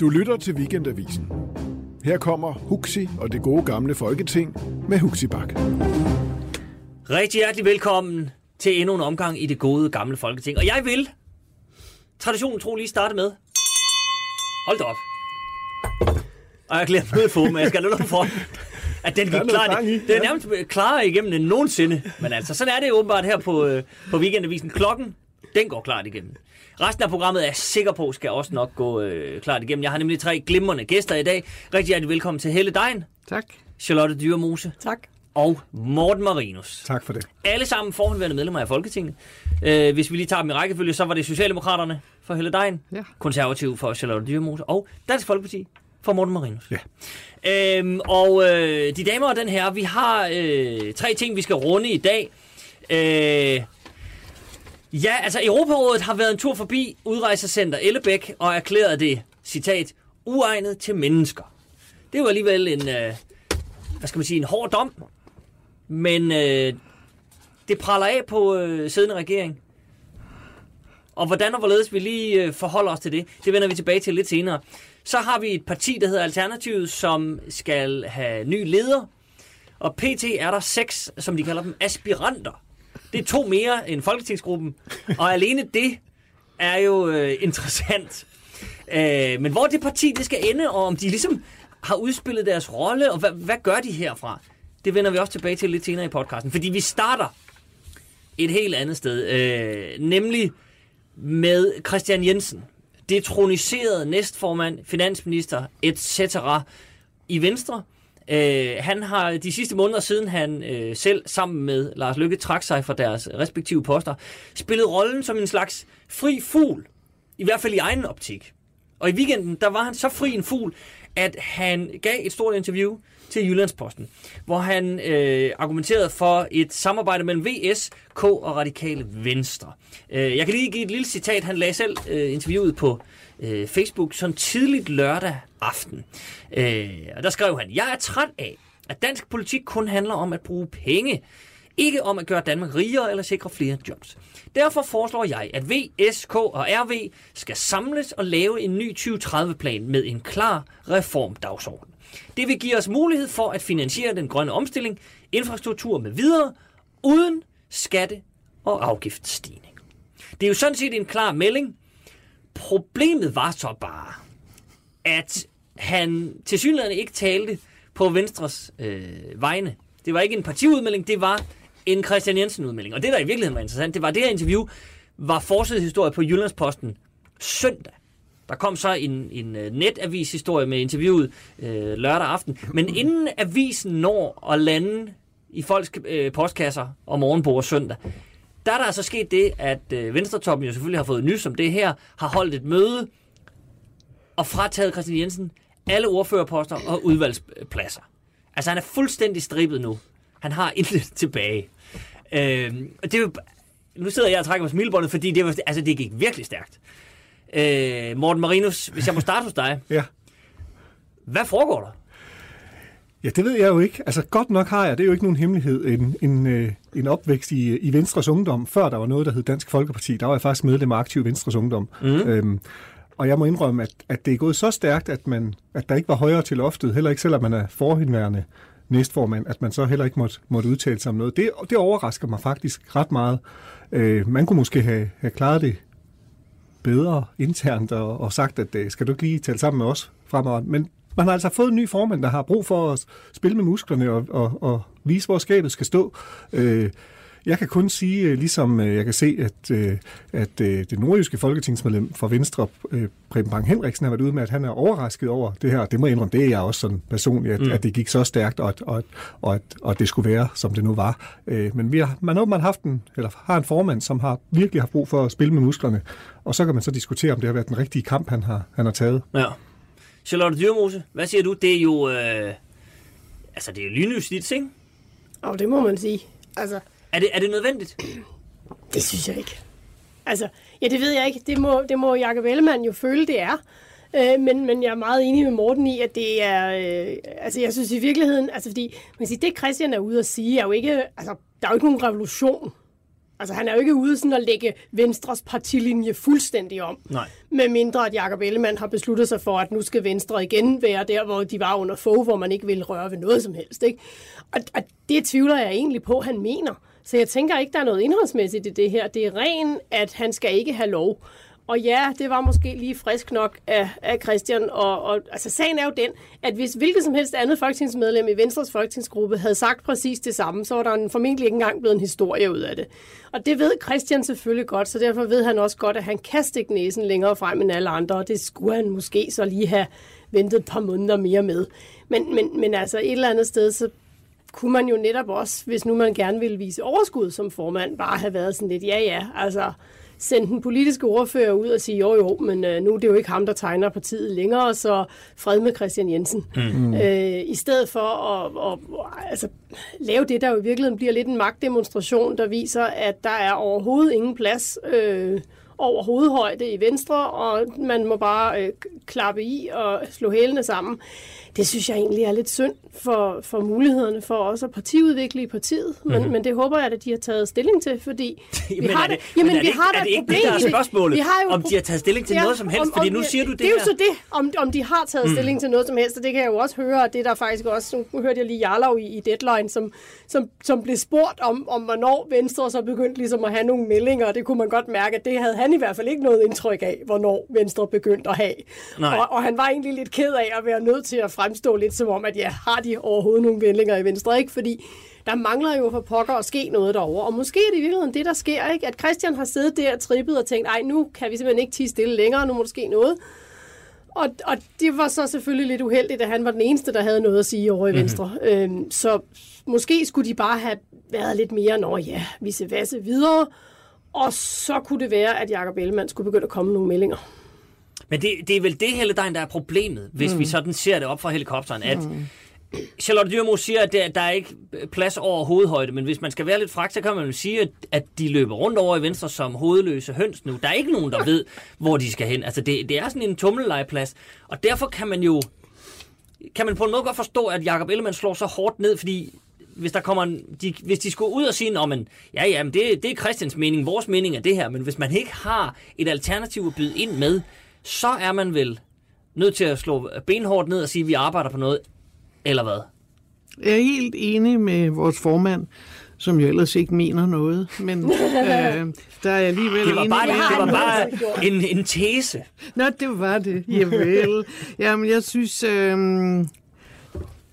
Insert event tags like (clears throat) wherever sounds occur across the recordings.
Du lytter til Weekendavisen. Her kommer Huxi og det gode gamle folketing med Huxi Bak. Rigtig hjertelig velkommen til endnu en omgang i det gode gamle folketing. Og jeg vil, traditionen tro, lige starte med. Hold da op. Og jeg glæder mig få, men jeg skal noget for, at den gik gang i, Den er nærmest klarere igennem end nogensinde. Men altså, sådan er det åbenbart her på, øh, på Weekendavisen. Klokken, den går klart igennem. Resten af programmet er jeg sikker på, skal også nok gå øh, klart igennem. Jeg har nemlig tre glimrende gæster i dag. Rigtig hjertelig velkommen til Helle Dein, Tak. Charlotte Dyremose Tak. og Morten Marinus. Tak for det. alle sammen forhåndværende medlemmer af Folketinget. Øh, hvis vi lige tager dem i rækkefølge, så var det Socialdemokraterne for Helle Dejen, Ja. Konservativ for Charlotte Dyrmose og Dansk Folkeparti for Morten Marinus. Ja. Øhm, og øh, de damer og den her, vi har øh, tre ting, vi skal runde i dag. Øh, ja, altså Europarådet har været en tur forbi Udrejsecenter Ellebæk og erklæret det, citat, uegnet til mennesker. Det var alligevel en, øh, hvad skal man sige, en hård dom, men øh, det praller af på øh, siddende regering. Og hvordan og hvorledes vi lige øh, forholder os til det, det vender vi tilbage til lidt senere. Så har vi et parti, der hedder Alternativet, som skal have ny leder. Og pt. er der seks, som de kalder dem, aspiranter. Det er to mere end Folketingsgruppen. Og alene det er jo øh, interessant. Øh, men hvor det parti det skal ende, og om de ligesom har udspillet deres rolle, og hvad, hvad gør de herfra? Det vender vi også tilbage til lidt senere i podcasten. Fordi vi starter et helt andet sted. Øh, nemlig med Christian Jensen. Detroniseret næstformand, finansminister, etc. i Venstre. Øh, han har de sidste måneder siden han øh, selv sammen med Lars Lykke trak sig fra deres respektive poster, spillet rollen som en slags fri fugl. I hvert fald i egen optik. Og i weekenden, der var han så fri en fugl, at han gav et stort interview til Jyllandsposten, hvor han øh, argumenterede for et samarbejde mellem VS, K og Radikale Venstre. Øh, jeg kan lige give et lille citat. Han lagde selv øh, interviewet på øh, Facebook sådan tidligt lørdag aften. Øh, og der skrev han, Jeg er træt af, at dansk politik kun handler om at bruge penge. Ikke om at gøre Danmark rigere eller sikre flere jobs. Derfor foreslår jeg, at VSK og RV skal samles og lave en ny 2030-plan med en klar reformdagsorden. Det vil give os mulighed for at finansiere den grønne omstilling, infrastruktur med videre, uden skatte- og afgiftsstigning. Det er jo sådan set en klar melding. Problemet var så bare, at han til synligheden ikke talte på Venstres øh, vegne. Det var ikke en partiudmelding, det var en Christian Jensen-udmelding. Og det, der i virkeligheden var interessant, det var, det her interview var forsidshistorie på Jyllandsposten søndag. Der kom så en, en øh, netavis-historie med interviewet øh, lørdag aften. Men (clears throat) inden avisen når at lande i folks øh, postkasser om morgenbord søndag, der er der altså sket det, at øh, Venstretoppen jo selvfølgelig har fået nys om det her, har holdt et møde og frataget Christian Jensen alle ordførerposter og udvalgspladser. Altså han er fuldstændig strippet nu. Han har intet (laughs) tilbage. Øh, og det er jo, nu sidder jeg og trækker på smilebåndet, fordi det, var, altså, det gik virkelig stærkt. Øh, Morten Marinus, hvis jeg må starte hos dig. (laughs) Ja. Hvad foregår der? ja, det ved jeg jo ikke. Altså godt nok har jeg, det er jo ikke nogen hemmelighed, en, en, øh, en opvækst i, i Venstres Ungdom. Før der var noget, der hed Dansk Folkeparti, der var jeg faktisk medlem af Aktiv Venstres Ungdom. Mm. Øhm, og jeg må indrømme, at, at det er gået så stærkt, at, man, at der ikke var højere til loftet, heller ikke selvom man er forhenværende næstformand, at man så heller ikke måtte, måtte udtale sig om noget. Det, det overrasker mig faktisk ret meget. Øh, man kunne måske have, have klaret det bedre internt og, og sagt, at øh, skal du ikke lige tale sammen med os fremover. Men man har altså fået en ny formand, der har brug for at spille med musklerne og, og, og vise, hvor skabet skal stå. Øh, jeg kan kun sige, øh, ligesom øh, jeg kan se, at, øh, at det nordjyske folketingsmedlem for Venstre, Preben Bang Henriksen, har været ude med, at han er overrasket over det her. Det må jeg indrømme, det er jeg også sådan personligt, at, mm. at det gik så stærkt, og at, og, at, og, at, og at det skulle være, som det nu var. Men vi har, man har åbenbart haft en, eller har en formand, som har virkelig har brug for at spille med musklerne, og så kan man så diskutere, om det har været den rigtige kamp, han har, han har taget. Ja. Charlotte Dyrmose, hvad siger du? Det er jo... Øh, altså, det er jo lynjustits, ikke? Og det må man sige. Altså, Er det, er det nødvendigt? det synes jeg ikke. Altså, ja, det ved jeg ikke. Det må, det må Jakob Ellemann jo føle, det er. Øh, men, men jeg er meget enig med Morten i, at det er... Øh, altså, jeg synes i virkeligheden... Altså, fordi man kan sige, det Christian er ude at sige, er jo ikke... Altså, der er jo ikke nogen revolution Altså, han er jo ikke ude sådan at lægge Venstres partilinje fuldstændig om. Nej. Med mindre, at Jacob Ellemann har besluttet sig for, at nu skal Venstre igen være der, hvor de var under få, hvor man ikke ville røre ved noget som helst. Ikke? Og, og det tvivler jeg egentlig på, han mener. Så jeg tænker ikke, der er noget indholdsmæssigt i det her. Det er ren, at han skal ikke have lov. Og ja, det var måske lige frisk nok af, af Christian. Og, og altså, sagen er jo den, at hvis hvilket som helst andet folketingsmedlem i Venstres folketingsgruppe havde sagt præcis det samme, så var der en, formentlig ikke engang blevet en historie ud af det. Og det ved Christian selvfølgelig godt, så derfor ved han også godt, at han kan stikke næsen længere frem end alle andre, og det skulle han måske så lige have ventet et par måneder mere med. Men, men, men altså et eller andet sted, så kunne man jo netop også, hvis nu man gerne ville vise overskud som formand, bare have været sådan lidt, ja ja, altså sende den politiske ordfører ud og sige, jo jo, men øh, nu er det jo ikke ham, der tegner partiet længere, så fred med Christian Jensen. Mm. Øh, I stedet for at, at, at altså, lave det, der jo i virkeligheden bliver lidt en magtdemonstration, der viser, at der er overhovedet ingen plads øh, over hovedhøjde i Venstre, og man må bare øh, klappe i og slå hælene sammen det synes jeg egentlig er lidt synd for, for mulighederne for også at partiudvikle i partiet. Men, mm-hmm. men det håber jeg, at de har taget stilling til, fordi (laughs) vi men har det, det, jamen, men vi det, har er det ikke det, der er spørgsmålet? Vi har jo, om de har taget stilling til ja, noget som helst? Om, fordi om, nu siger du det Det er jo her. så det, om, om de har taget mm. stilling til noget som helst, og det kan jeg jo også høre, og det er der faktisk også, nu hørte jeg lige Jarlov i, i Deadline, som, som, som blev spurgt om, om, hvornår Venstre så begyndte ligesom at have nogle meldinger, og det kunne man godt mærke, at det havde han i hvert fald ikke noget indtryk af, hvornår Venstre begyndte at have. Og, og han var egentlig lidt ked af at være nødt til at fremstå lidt som om, at ja, har de overhovedet nogle vendinger i Venstre, ikke? Fordi der mangler jo for pokker at ske noget derovre. Og måske er det i virkeligheden det, der sker, ikke? At Christian har siddet der trippet og tænkt, ej, nu kan vi simpelthen ikke tige stille længere, nu må der ske noget. Og, og det var så selvfølgelig lidt uheldigt, at han var den eneste, der havde noget at sige over i Mhm. Venstre. Mm-hmm. Øhm, så måske skulle de bare have været lidt mere, når ja, vi ser vasse videre. Og så kunne det være, at Jacob Ellemann skulle begynde at komme nogle meldinger. Men det, det er vel det, Helledejen, der er problemet, hvis mm. vi sådan ser det op fra helikopteren, at mm. Charlotte Dyrmo siger, at der, der er ikke plads over hovedhøjde, men hvis man skal være lidt frak, så kan man jo sige, at, at de løber rundt over i Venstre som hovedløse høns nu. Der er ikke nogen, der ved, (laughs) hvor de skal hen. Altså, det, det er sådan en tummellegeplads, og derfor kan man jo kan man på en måde godt forstå, at Jacob Ellemann slår så hårdt ned, fordi hvis der kommer en, de, hvis de skulle ud og sige, at ja, ja, men det, det er Christians mening, vores mening er det her, men hvis man ikke har et alternativ at byde ind med, så er man vel nødt til at slå benhårdt ned og sige, at vi arbejder på noget, eller hvad? Jeg er helt enig med vores formand, som jo ellers ikke mener noget, men (laughs) øh, der er alligevel Det var enig bare, med det ham. var bare en, en tese. Nå, det var det. Javel. Jamen, jeg synes, øh,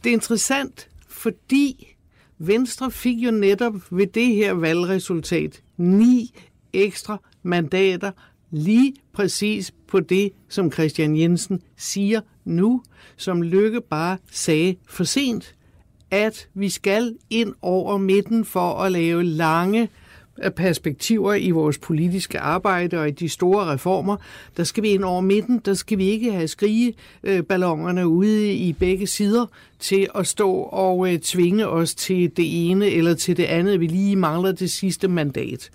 det er interessant, fordi Venstre fik jo netop ved det her valgresultat ni ekstra mandater lige præcis på det, som Christian Jensen siger nu, som Lykke bare sagde for sent, at vi skal ind over midten for at lave lange øh, perspektiver i vores politiske arbejde og i de store reformer, der skal vi ind over midten. Der skal vi ikke have skrigeballongerne øh, ude i begge sider til at stå og øh, tvinge os til det ene eller til det andet. Vi lige mangler det sidste mandat.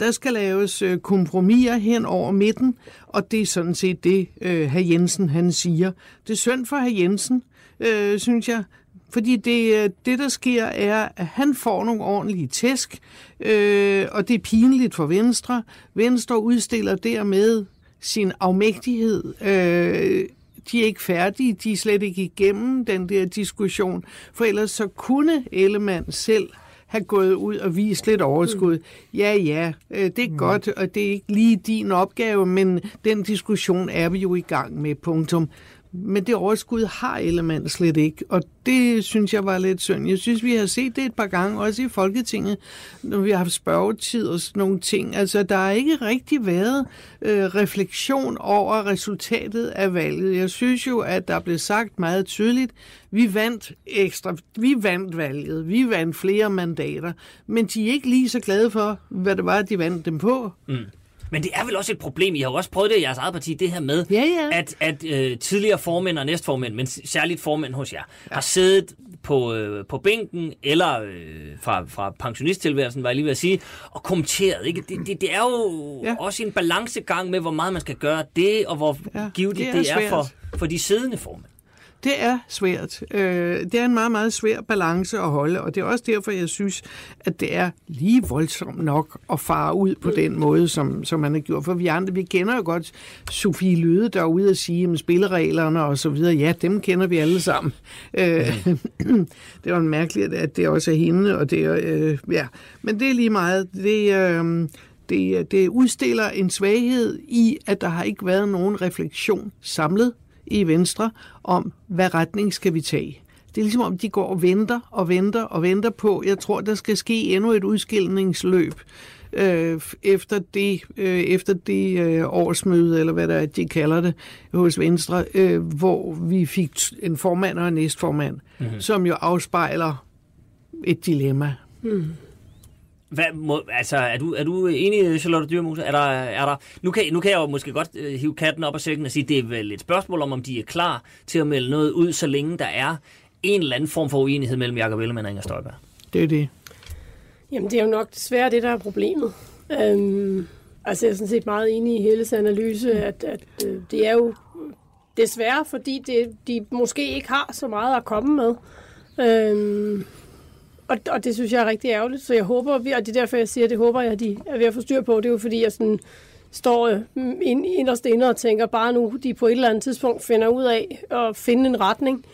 Der skal laves øh, kompromiser hen over midten, og det er sådan set det, øh, herr Jensen han siger. Det er synd for herr Jensen, øh, synes jeg, fordi det, øh, det, der sker, er, at han får nogle ordentlige tæsk, øh, og det er pinligt for Venstre. Venstre udstiller dermed sin afmægtighed. Øh, de er ikke færdige, de er slet ikke igennem den der diskussion, for ellers så kunne Ellemann selv have gået ud og vist lidt overskud. Ja, ja, øh, det er godt, og det er ikke lige din opgave, men den diskussion er vi jo i gang med, punktum. Men det overskud har elementet slet ikke, og det synes jeg var lidt synd. Jeg synes, vi har set det et par gange, også i Folketinget, når vi har haft spørgetid og sådan nogle ting. Altså, der har ikke rigtig været øh, refleksion over resultatet af valget. Jeg synes jo, at der blev sagt meget tydeligt, vi vandt ekstra, vi vandt valget, vi vandt flere mandater, men de er ikke lige så glade for, hvad det var, de vandt dem på. Mm. Men det er vel også et problem, I har jo også prøvet det i jeres eget parti, det her med, Ja, ja. at, at øh, tidligere formænd og næstformænd, men særligt formænd hos jer, ja. har siddet på, øh, på bænken, eller øh, fra, fra pensionisttilværelsen, var jeg lige ved at sige, og kommenteret. Ikke? Det, det, det er jo ja. Også en balancegang med, hvor meget man skal gøre det, og hvor Ja, givet det, det er det er for, for de siddende formænd. Det er svært. Øh, det er en meget, meget svær balance at holde, og det er også derfor, jeg synes, at det er lige voldsomt nok at fare ud på den måde, som, som man har gjort. For vi andre, vi kender jo godt Sofie Løde, der er ude at sige om spillereglerne og så videre. Ja, dem kender vi alle sammen. Øh, (clears throat) det var mærkeligt, at det også er hende, og det er, øh, ja. Men det er lige meget. Det, øh, det, det udstiller en svaghed i, at der har ikke været nogen refleksion samlet i Venstre om, hvad retning skal vi tage. Det er ligesom om, de går og venter og venter og venter på. Jeg tror, der skal ske endnu et udskillingsløb øh, efter det, øh, efter det øh, årsmøde, eller hvad der er, de kalder det, hos Venstre, øh, hvor vi fik en formand og en næstformand, mm-hmm. som jo afspejler et dilemma. Mm. Hvad, må, altså, er du, er du enig, Charlotte Dyrmose? Er der, er der, nu, kan, nu kan jeg jo måske godt uh, hive katten op af sækken og sige, det er vel et spørgsmål om, om de er klar til at melde noget ud, så længe der er en eller anden form for uenighed mellem Jacob Ellemann og Inger Støjberg. Det er det. Jamen, det er jo nok desværre det, der er problemet. Øhm, altså, jeg er sådan set meget enig i Helles analyse, at, at øh, det er jo desværre, fordi det, de måske ikke har så meget at komme med. Øhm, og, og det synes jeg er rigtig ærgerligt, så jeg håber, og det er derfor, jeg siger, at det håber jeg, at de er ved at få styr på. Det er jo fordi, jeg sådan står øh, ind, inderst inde og tænker, bare nu de på et eller andet tidspunkt finder ud af at finde en retning,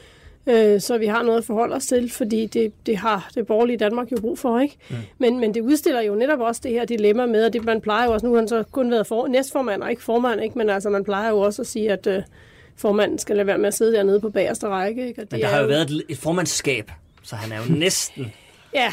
øh, så vi har noget at forholde os til, fordi det, det har det borgerlige Danmark jo brug for, ikke? Mm. Men, men det udstiller jo netop også det her dilemma med, at det, man plejer jo også, nu har han så kun været for, næstformand og ikke formand, ikke? men altså man plejer jo også at sige, at øh, formanden skal lade være med at sidde dernede på bagerste række. Ikke? Og det men der har jo, jo været et, et formandskab, så han er jo (laughs) næsten Ja,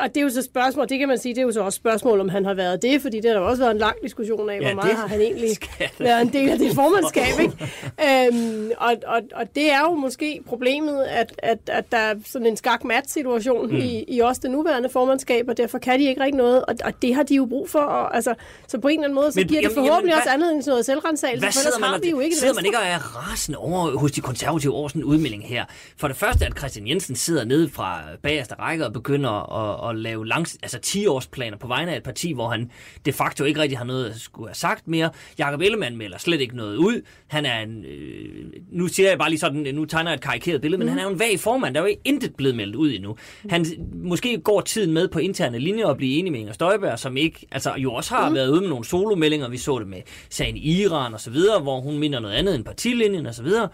og det er jo så spørgsmål, det kan man sige, det er jo så også spørgsmål, om han har været det, fordi det har der også været en lang diskussion af, ja, hvor meget har han egentlig været en del af det (laughs) formandskab, ikke? øhm, og, og, og det er jo måske problemet, at, at, at der er sådan en skak-mat-situation mm. i, i også det nuværende formandskab, og derfor kan de ikke rigtig noget, og, og det har de jo brug for, og, altså, så på en eller anden måde, så Men, giver jamen, det forhåbentlig jamen, også anledning til noget selvrensagelse, for ellers har vi jo ikke Sidder man ikke og er rasende over hos de konservative over sådan en udmelding her? For det første, at Christian Jensen sidder nede fra bagerste række og begynder at, at lave langs, altså 10-årsplaner på vegne af et parti, hvor han de facto ikke rigtig har noget at skulle have sagt mere. Jakob Ellemann melder slet ikke noget ud. Han er en, øh, nu siger jeg bare lige sådan, nu tegner jeg et karikeret billede, mm. men han er jo en vag formand, der er jo intet blevet meldt ud endnu. Han måske går tiden med på interne linjer og blive enig med Inger Støjberg, som ikke, altså jo også har mm. været ude med nogle solomeldinger. Vi så det med sagen i Iran og så videre, hvor hun minder noget andet end partilinjen og så videre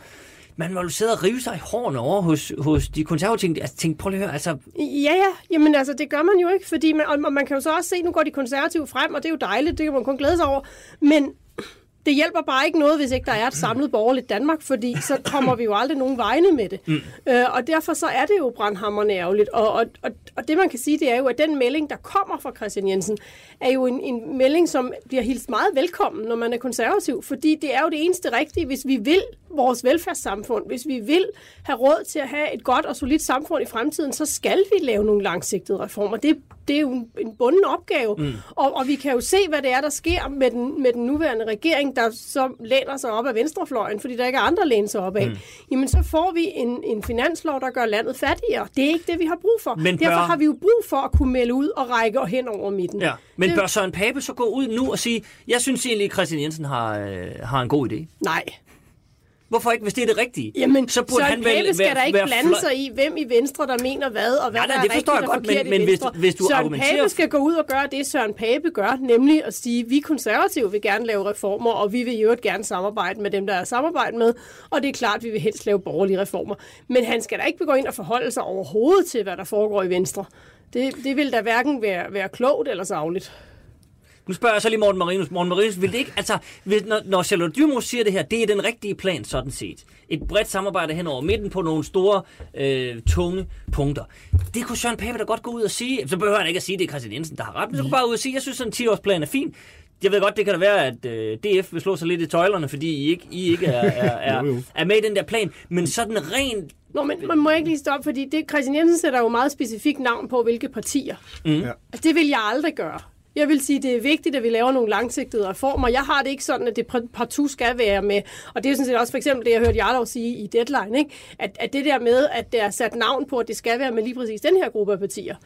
man må jo sidde og rive sig i hårene over hos, hos de konservative. Altså, tænk, prøv lige at høre, altså... Ja, ja, jamen altså, det gør man jo ikke, fordi man, og man kan jo så også se, nu går de konservative frem, og det er jo dejligt, det kan man kun glæde sig over, men (clears throat) det hjælper bare ikke noget, hvis ikke der er et samlet borgerligt Danmark, fordi så kommer vi jo aldrig nogen vegne med det. Mm. Øh, og derfor så er det jo brandhammerne ærgerligt. Og, og, og, og det man kan sige, det er jo, at den melding, der kommer fra Christian Jensen, er jo en, en melding, som bliver hilst meget velkommen, når man er konservativ, fordi det er jo det eneste rigtige, hvis vi vil vores velfærdssamfund, hvis vi vil have råd til at have et godt og solidt samfund i fremtiden, så skal vi lave nogle langsigtede reformer. Det, det er jo en bunden opgave, mm. og, og vi kan jo se, hvad det er, der sker med den, med den nuværende regering, der så læner sig op af venstrefløjen, fordi der ikke er andre at læne sig op af. Mm. Jamen, så får vi en, en finanslov, der gør landet fattigere. Det er ikke det, vi har brug for. Men bør... Derfor har vi jo brug for at kunne melde ud og række hen over midten. Ja. Men det... bør Søren Pape så gå ud nu og sige, jeg synes egentlig, at Christian Jensen har, øh, har en god idé? Nej. Hvorfor ikke, hvis det er det rigtige? Jamen, så burde Søren han vel Pape skal være, da ikke blande sig i, hvem i Venstre, der mener hvad, og hvad ja, nej, der er rigtigt og godt, men, men hvis, hvis du Søren argumenterer... Pape skal gå ud og gøre det, Søren Pape gør, nemlig at sige, vi konservative vil gerne lave reformer, og vi vil jo gerne samarbejde med dem, der er samarbejde med, og det er klart, vi vil helst lave borgerlige reformer. Men han skal da ikke begå ind og forholde sig overhovedet til, hvad der foregår i Venstre. Det, det vil da hverken være, være klogt eller savligt. Nu spørger jeg så lige Morten Marinus. Morten Marinus, vil det ikke, altså, hvis, når, når Charlotte Dyrmos siger det her, det er den rigtige plan, sådan set. Et bredt samarbejde hen over midten på nogle store, øh, tunge punkter. Det kunne Søren Pape da godt gå ud og sige. Så behøver han ikke at sige, at det er Christian Jensen, der har ret. Men så kunne bare ud og sige, jeg synes, at en 10-årsplan er fin. Jeg ved godt, det kan da være, at øh, DF vil slå sig lidt i tøjlerne, fordi I ikke, I ikke er, er, (laughs) er, er med i den der plan. Men sådan rent Nå, men man må ikke lige stoppe, fordi det, Christian Jensen sætter jo meget specifikt navn på, hvilke partier. Mm. Ja. Altså, det vil jeg aldrig gøre. Jeg vil sige, det er vigtigt, at vi laver nogle langsigtede reformer. Jeg har det ikke sådan, at det partout skal være med. Og det er sådan set også for eksempel det, jeg hørte Jarlov sige i Deadline, ikke? At, at det der med, at det er sat navn på, at det skal være med lige præcis den her gruppe af partier,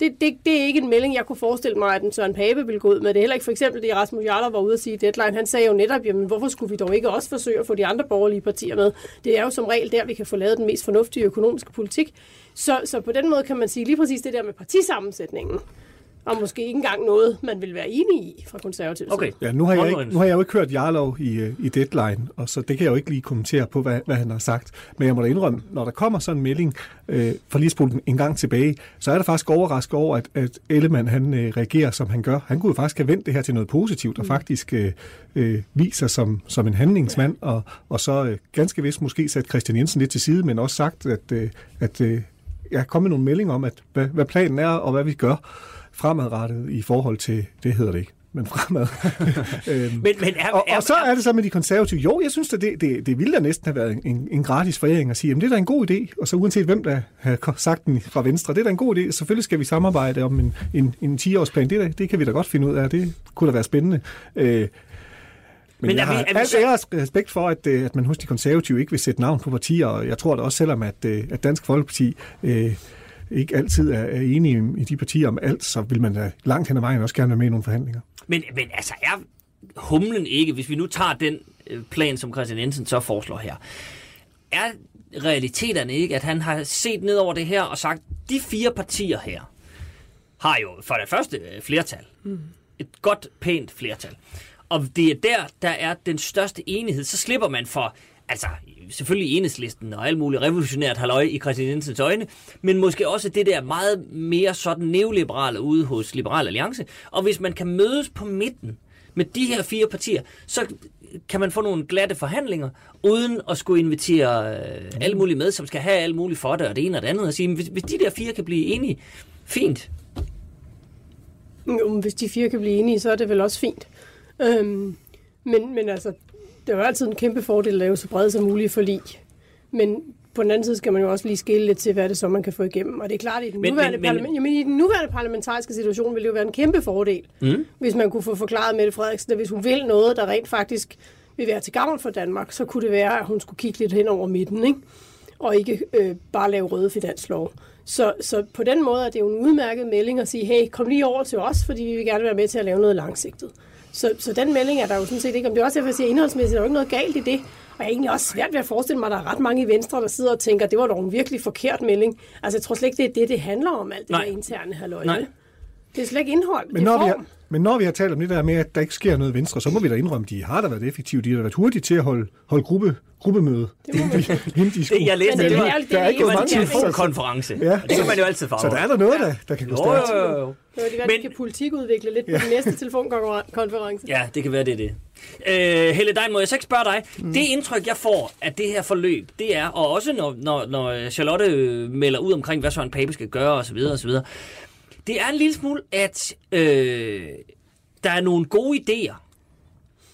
det, det, det er ikke en melding, jeg kunne forestille mig, at en Søren Pape ville gå ud med. Det er heller ikke for eksempel det, Rasmus Jarlov var ude at sige i Deadline. Han sagde jo netop, jamen hvorfor skulle vi dog ikke også forsøge at få de andre borgerlige partier med? Det er jo som regel der, vi kan få lavet den mest fornuftige økonomiske politik. Så, så på den måde kan man sige lige præcis det der med partisammensætningen og måske ikke engang noget, man vil være enig i fra konservativt Okay. Ja, nu har, jeg ikke, nu har jeg jo ikke hørt Jarlov i, øh, i Deadline, og så det kan jeg jo ikke lige kommentere på, hvad, hvad han har sagt. Men jeg må da indrømme, når der kommer sådan en melding, øh, for lige at en gang tilbage, så er det faktisk overrasket over, at, at Ellemann han øh, reagerer, som han gør. Han kunne jo faktisk have vendt det her til noget positivt, og mm. faktisk øh, øh, viser som, som en handlingsmand, og, og så øh, ganske vist måske sat Christian Jensen lidt til side, men også sagt, at, øh, at øh, jeg er kommet nogle meldinger om, at hvad, hvad planen er, og hvad vi gør fremadrettet i forhold til, det hedder det ikke, men fremad. (laughs) øhm, men, men er, og, og så er det så med de konservative. Jo, jeg synes, at det, det, det ville da næsten have været en, en gratis foræring at sige, at det er da en god idé, og så uanset hvem der har sagt den fra Venstre, det er da en god idé. Selvfølgelig skal vi samarbejde om en, en, en 10-årsplan. Det, det kan vi da godt finde ud af. Det kunne da være spændende. Øh, men, men jeg er har alt respekt for, at, øh, at man hos de konservative ikke vil sætte navn på partier, og jeg tror da også, selvom at, øh, at Dansk Folkeparti øh, ikke altid er, er enige i de partier om alt, så vil man da langt hen ad vejen også gerne være med i nogle forhandlinger. Men, men altså er humlen ikke, hvis vi nu tager den øh, plan, som Christian Jensen så foreslår her, er realiteterne ikke, at han har set ned over det her og sagt, de fire partier her har jo for det første øh, flertal. Mm. Et godt, pænt flertal. Og det er der, der er den største enighed. Så slipper man for altså selvfølgelig enhedslisten og alt muligt revolutionært halløj i Christian Jensens øjne, men måske også det der meget mere sådan neoliberale ude hos Liberal Alliance. Og hvis man kan mødes på midten med de her fire partier, så kan man få nogle glatte forhandlinger, uden at skulle invitere øh, alle mulige med, som skal have alt muligt for det, og det ene og det andet, og sige, hvis, hvis de der fire kan blive enige, fint. Jo, hvis de fire kan blive enige, så er det vel også fint. Øhm, men, men altså, det er jo altid en kæmpe fordel at lave så bredt som muligt forlig. Men på den anden side skal man jo også lige skille lidt til, hvad det så, man kan få igennem. Og det er klart, at i den, men, nuværende, men, parlament, jamen, i den nuværende parlamentariske situation vil det jo være en kæmpe fordel, mm. hvis man kunne få forklaret Mette Frederiksen, at hvis hun vil noget, der rent faktisk vil være til gavn for Danmark, så kunne det være, at hun skulle kigge lidt hen over midten, ikke? og ikke øh, bare lave røde finanslov. Så, så på den måde er det jo en udmærket melding at sige, hey, kom lige over til os, fordi vi vil gerne være med til at lave noget langsigtet. Så, så den melding er der jo sådan set ikke. Om det er også derfor, jeg siger, indholdsmæssigt der er jo ikke noget galt i det. Og jeg er egentlig også svært ved at forestille mig, at der er ret mange i Venstre, der sidder og tænker, at det var dog en virkelig forkert melding. Altså, jeg tror slet ikke, det er det, det handler om, alt det Nej. der interne halløj. Nej. Det er slet ikke indhold, Men det er når form. Vi har, men når vi har talt om det der med, at der ikke sker noget i Venstre, så må vi da indrømme, at de har da været effektive. De har været hurtige til at holde, holde gruppe, gruppemøde. Det, de, det, jeg læste, det, det, var, der er ikke gået mange telefonkonference. Ja. Det kan man jo altid farve. Så der er der noget, der, der kan gå stærkt. Jo, jo, jo. Det er det, vi kan politikudvikle lidt på den næste telefonkonference. Ja, det kan være, det er det. Øh, Helle Dein, må jeg så ikke spørge dig? Mm. Det indtryk, jeg får af det her forløb, det er, og også når, når, når Charlotte melder ud omkring, hvad Søren Pape skal gøre osv., osv., det er en lille smule, at øh, der er nogle gode idéer.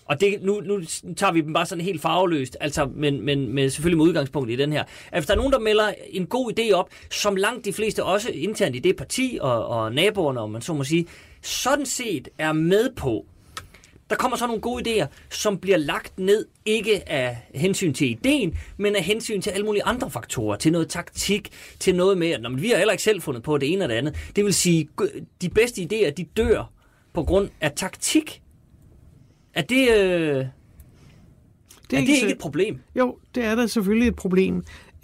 Og det, nu, nu tager vi dem bare sådan helt farveløst, altså, men, men med, selvfølgelig med udgangspunkt i den her. At hvis der er nogen, der melder en god idé op, som langt de fleste også internt i det parti og, og naboerne, om man så må sige, sådan set er med på, der kommer så nogle gode idéer, som bliver lagt ned, ikke af hensyn til ideen, men af hensyn til alle mulige andre faktorer, til noget taktik, til noget med, at når vi har heller ikke selv fundet på det ene eller det andet. Det vil sige, de bedste idéer, de dør på grund af taktik. Er det... Øh, det er, er det ikke et problem? Jo, det er da selvfølgelig et problem.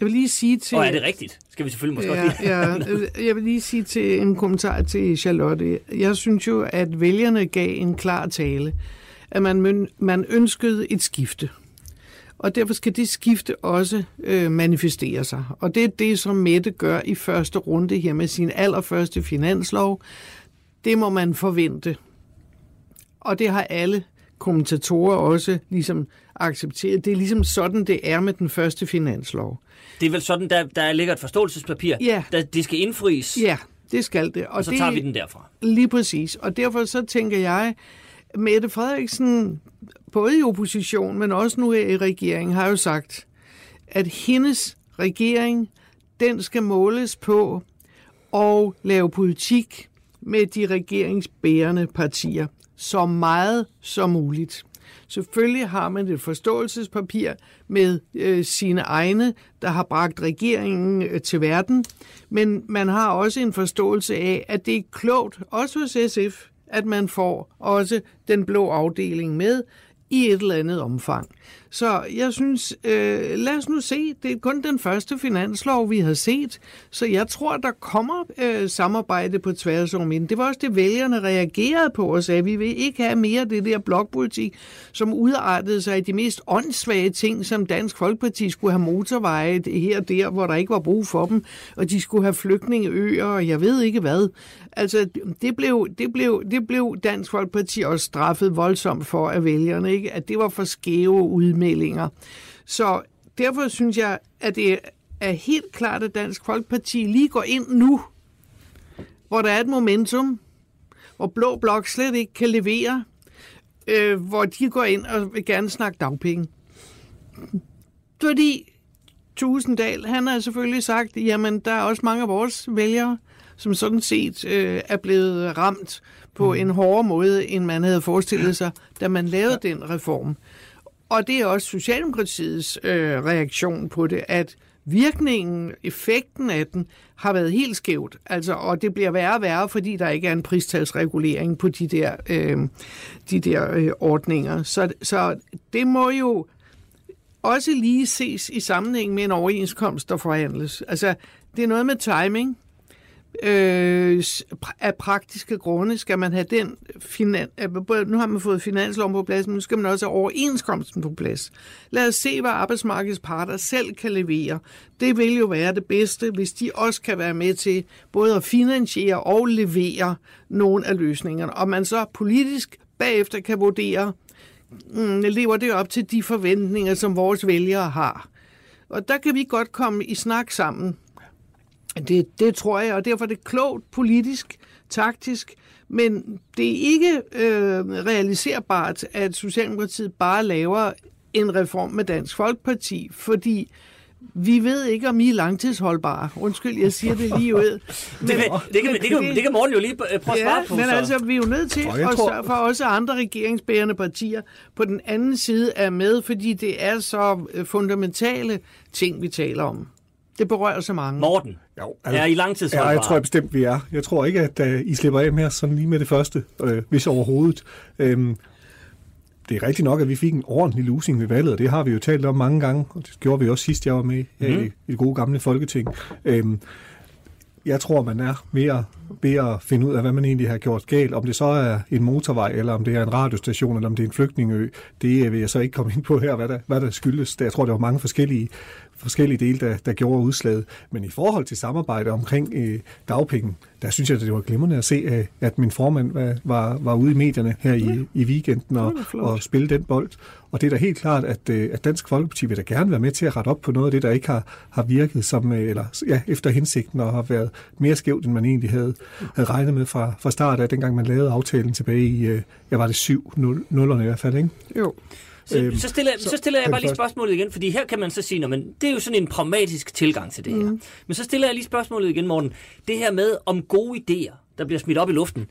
Jeg vil lige sige til... Og er det rigtigt? Skal vi selvfølgelig måske ja, godt ja, (laughs) Jeg vil lige sige til en kommentar til Charlotte. Jeg synes jo, at vælgerne gav en klar tale at man, man ønskede et skifte. Og derfor skal det skifte også øh, manifestere sig. Og det er det, som Mette gør i første runde her med sin allerførste finanslov. Det må man forvente. Og det har alle kommentatorer også ligesom accepteret. Det er ligesom sådan, det er med den første finanslov. Det er vel sådan, der, der ligger et forståelsespapir, ja. der det skal indfries? Ja, det skal det. Og, og så det, tager vi den derfra? Lige præcis. Og derfor så tænker jeg, Mette Frederiksen, både i opposition, men også nu i regeringen, har jo sagt, at hendes regering, den skal måles på at lave politik med de regeringsbærende partier så meget som muligt. Selvfølgelig har man et forståelsespapir med øh, sine egne, der har bragt regeringen øh, til verden, men man har også en forståelse af, at det er klogt, også hos SF, at man får også den blå afdeling med i et eller andet omfang. Så jeg synes, øh, lad os nu se, det er kun den første finanslov, vi har set, så jeg tror, der kommer øh, samarbejde på tværs om inden. Det var også det, vælgerne reagerede på og sagde, vi vil ikke have mere det der blokpolitik, som udartede sig i de mest åndssvage ting, som Dansk Folkeparti skulle have motorveje her og der, hvor der ikke var brug for dem, og de skulle have flygtningeøer, og jeg ved ikke hvad. Altså, det blev, det blev, det blev Dansk Folkeparti også straffet voldsomt for af vælgerne, ikke? at det var for skæve udmeldinger. Så derfor synes jeg, at det er helt klart, at Dansk Folkeparti lige går ind nu, hvor der er et momentum, hvor Blå Blok slet ikke kan levere, øh, hvor de går ind og vil gerne snakke dagpenge. Fordi Tusinddal, han har selvfølgelig sagt, jamen der er også mange af vores vælgere, som sådan set øh, er blevet ramt på mm. en hårdere måde, end man havde forestillet sig, da man lavede ja. den reform. Og det er også Socialdemokratiets øh, reaktion på det, at virkningen, effekten af den, har været helt skævt. Altså, og det bliver værre og værre, fordi der ikke er en pristalsregulering på de der, øh, de der øh, ordninger. Så, så det må jo også lige ses i sammenhæng med en overenskomst, der forhandles. Altså, det er noget med timing øh, af praktiske grunde skal man have den finan, nu har man fået finansloven på plads, men nu skal man også have overenskomsten på plads. Lad os se, hvad arbejdsmarkedets parter selv kan levere. Det vil jo være det bedste, hvis de også kan være med til både at finansiere og levere nogle af løsningerne. Og man så politisk bagefter kan vurdere, mm, lever det op til de forventninger, som vores vælgere har. Og der kan vi godt komme i snak sammen det, det tror jeg, og derfor er det klogt politisk, taktisk, men det er ikke øh, realiserbart, at Socialdemokratiet bare laver en reform med Dansk Folkeparti, fordi vi ved ikke, om I er langtidsholdbare. Undskyld, jeg siger det lige ud. (laughs) Men, det, det, det, kan, det, kan, det kan Morten jo lige prøve at svare ja, på. men så. altså, vi er jo nødt til at tror... sørge for, at også andre regeringsbærende partier på den anden side er med, fordi det er så øh, fundamentale ting, vi taler om. Det berører så mange. Morten, jo, altså, er I langtidsholdbare? Ja, jeg tror bestemt, vi er. Jeg tror ikke, at uh, I slipper af med sådan lige med det første, uh, hvis overhovedet. Um, det er rigtigt nok, at vi fik en ordentlig losing ved valget, og det har vi jo talt om mange gange, og det gjorde vi også sidst, jeg var med mm. i, i det gode gamle folketing. Um, jeg tror, man er mere ved at finde ud af, hvad man egentlig har gjort galt. Om det så er en motorvej, eller om det er en radiostation, eller om det er en flygtningeø, det vil jeg så ikke komme ind på her, hvad der, hvad der skyldes. Jeg tror, der var mange forskellige forskellige dele, der, der gjorde udslaget. Men i forhold til samarbejde omkring øh, dagpenge, der synes jeg, at det var glimrende at se, øh, at min formand var, var, var ude i medierne her i, i weekenden og, og spille den bold. Og det er da helt klart, at, øh, at Dansk Folkeparti vil da gerne være med til at rette op på noget af det, der ikke har, har virket som, øh, eller, ja, efter hensigten og har været mere skævt, end man egentlig havde, havde regnet med fra, fra start af, dengang man lavede aftalen tilbage i, jeg var det 7-0'erne i hvert fald, ikke? Jo. Så, øhm, så, stiller, så, så stiller jeg bare lige spørgsmålet igen, fordi her kan man så sige, men det er jo sådan en pragmatisk tilgang til det her. Mm. Men så stiller jeg lige spørgsmålet igen, Morten. Det her med, om gode idéer, der bliver smidt op i luften,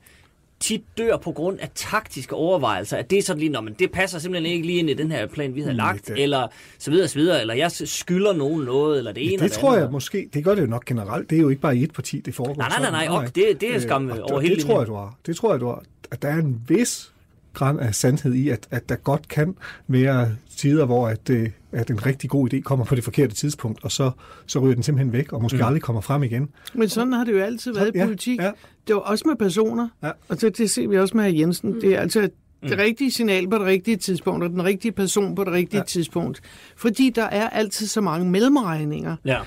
tit dør på grund af taktiske overvejelser, at det er sådan lige, men det passer simpelthen ikke lige ind i den her plan, vi havde mm, lagt, det. eller så videre, så videre, eller jeg skylder nogen noget, eller det ene Det eller tror andet. jeg måske, det gør det jo nok generelt, det er jo ikke bare i et parti, det foregår Nej, nej, nej, nej, nej. Og det, det er skam øh, over hele det tror jeg, du har. Det tror jeg, du har. At der er en vis græn af sandhed i, at, at der godt kan være tider, hvor at, øh, at en rigtig god idé kommer på det forkerte tidspunkt, og så, så ryger den simpelthen væk, og måske mm. aldrig kommer frem igen. Men sådan har det jo altid været i politik. Ja, ja. Det var også med personer, ja. og det, det ser vi også med herr Jensen. Mm. Det er altså det mm. rigtige signal på det rigtige tidspunkt, og den rigtige person på det rigtige ja. tidspunkt. Fordi der er altid så mange mellemregninger. Ja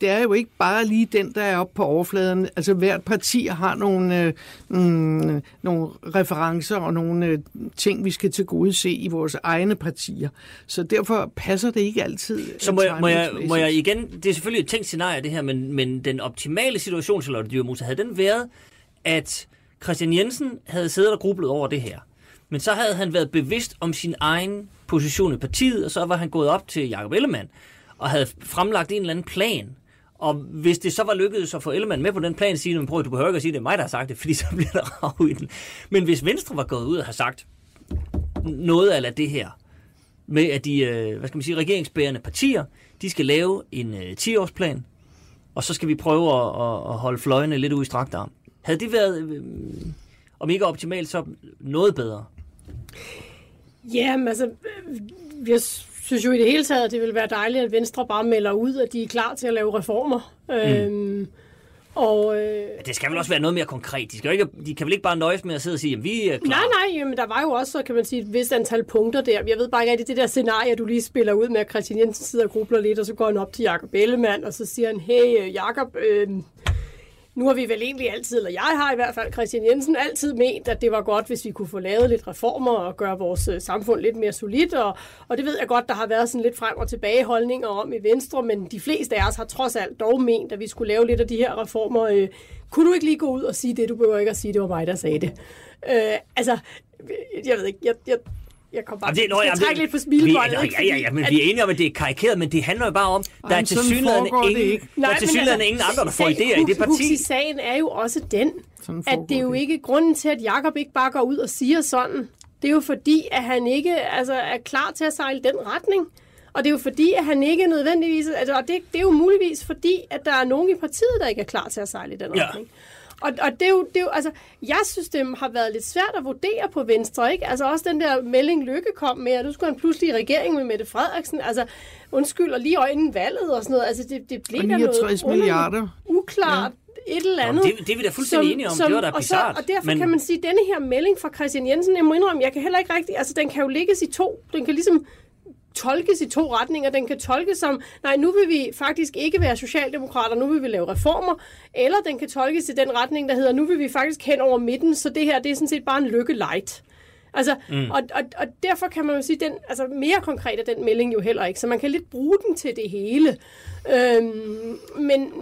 det er jo ikke bare lige den, der er oppe på overfladen. Altså hvert parti har nogle, øh, mm, nogle referencer og nogle øh, ting, vi skal til gode se i vores egne partier. Så derfor passer det ikke altid. Så må jeg, må jeg, må jeg igen, det er selvfølgelig et tænkt scenarie det her, men, men den optimale situation, Charlotte Dyrmose, havde den været, at Christian Jensen havde siddet og grublet over det her. Men så havde han været bevidst om sin egen position i partiet, og så var han gået op til Jacob Ellemann og havde fremlagt en eller anden plan og hvis det så var lykkedes at få Ellemann med på den plan, sige, prøv du behøver ikke at sige, at det er mig, der har sagt det, (laughs) fordi så bliver der rav i den. Men hvis Venstre var gået ud og har sagt, noget af det her. Med at de, øh, hvad skal man sige, regeringsbærende partier, de skal lave en øh, 10-årsplan, og så skal vi prøve at, at, holde fløjene lidt ud i strakt arm. Havde det været, øh, om ikke optimalt, så noget bedre? Jamen, altså, vi jeg synes jo i det hele taget, at det vil være dejligt, at Venstre bare melder ud, at de er klar til at lave reformer. Mm. Øhm, og, øh, Det skal vel også være noget mere konkret. De, skal jo ikke, de kan vel ikke bare nøjes med at sidde og sige, at vi er klar. Nej, nej, jamen, der var jo også, kan man sige, et vist antal punkter der. Jeg ved bare ikke rigtig, det der scenarie, du lige spiller ud med, at Christian Jensen sidder og grubler lidt, og så går han op til Jakob Ellemann, og så siger han, hey, Jakob, øh, nu har vi vel egentlig altid, eller jeg har i hvert fald, Christian Jensen, altid ment, at det var godt, hvis vi kunne få lavet lidt reformer og gøre vores øh, samfund lidt mere solidt. Og, og det ved jeg godt, der har været sådan lidt frem og tilbage holdninger om i Venstre, men de fleste af os har trods alt dog ment, at vi skulle lave lidt af de her reformer. Øh, kunne du ikke lige gå ud og sige det? Du behøver ikke at sige, det var mig, der sagde det. Øh, altså, jeg ved ikke, jeg, jeg, jeg kom bare Jamen, det, nå, til jamen, at trække lidt på smilebåndet. Ja, ja, ja, men vi er enige om, at det er karikeret, men det handler jo bare om, der er foregår det ingen, ikke. der er tilsyneladende ingen andre, der får idéer i det parti. Huxi-sagen er jo også den, at det er jo ikke grunden til, at Jakob ikke bare går ud og siger sådan. Det er jo fordi, at han ikke altså, er klar til at sejle den retning. Og det er jo fordi, at han ikke nødvendigvis... Altså, og det, det er jo muligvis fordi, at der er nogen i partiet, der ikke er klar til at sejle i den Ja. Og, og det, er jo, det er jo, altså, jeg synes, det har været lidt svært at vurdere på Venstre, ikke? Altså også den der melding Lykke kom med, at nu skulle han pludselig i regering med Mette Frederiksen. Altså, undskyld, og lige inden valget og sådan noget. Altså, det, det blev da noget 69 underligt, milliarder. Uklart, ja. et eller Nå, andet. men det- det er vi da fuldstændig enige om. Det var da og, så, og derfor men... kan man sige, at denne her melding fra Christian Jensen, jeg må indrømme, jeg kan heller ikke rigtig, altså den kan jo ligges i to. Den kan ligesom tolkes i to retninger. Den kan tolkes som, nej, nu vil vi faktisk ikke være socialdemokrater, nu vil vi lave reformer. Eller den kan tolkes i den retning, der hedder, nu vil vi faktisk hen over midten, så det her, det er sådan set bare en lykke light. Altså, mm. og, og, og derfor kan man jo sige, den, altså mere konkret er den melding jo heller ikke, så man kan lidt bruge den til det hele. Øhm, men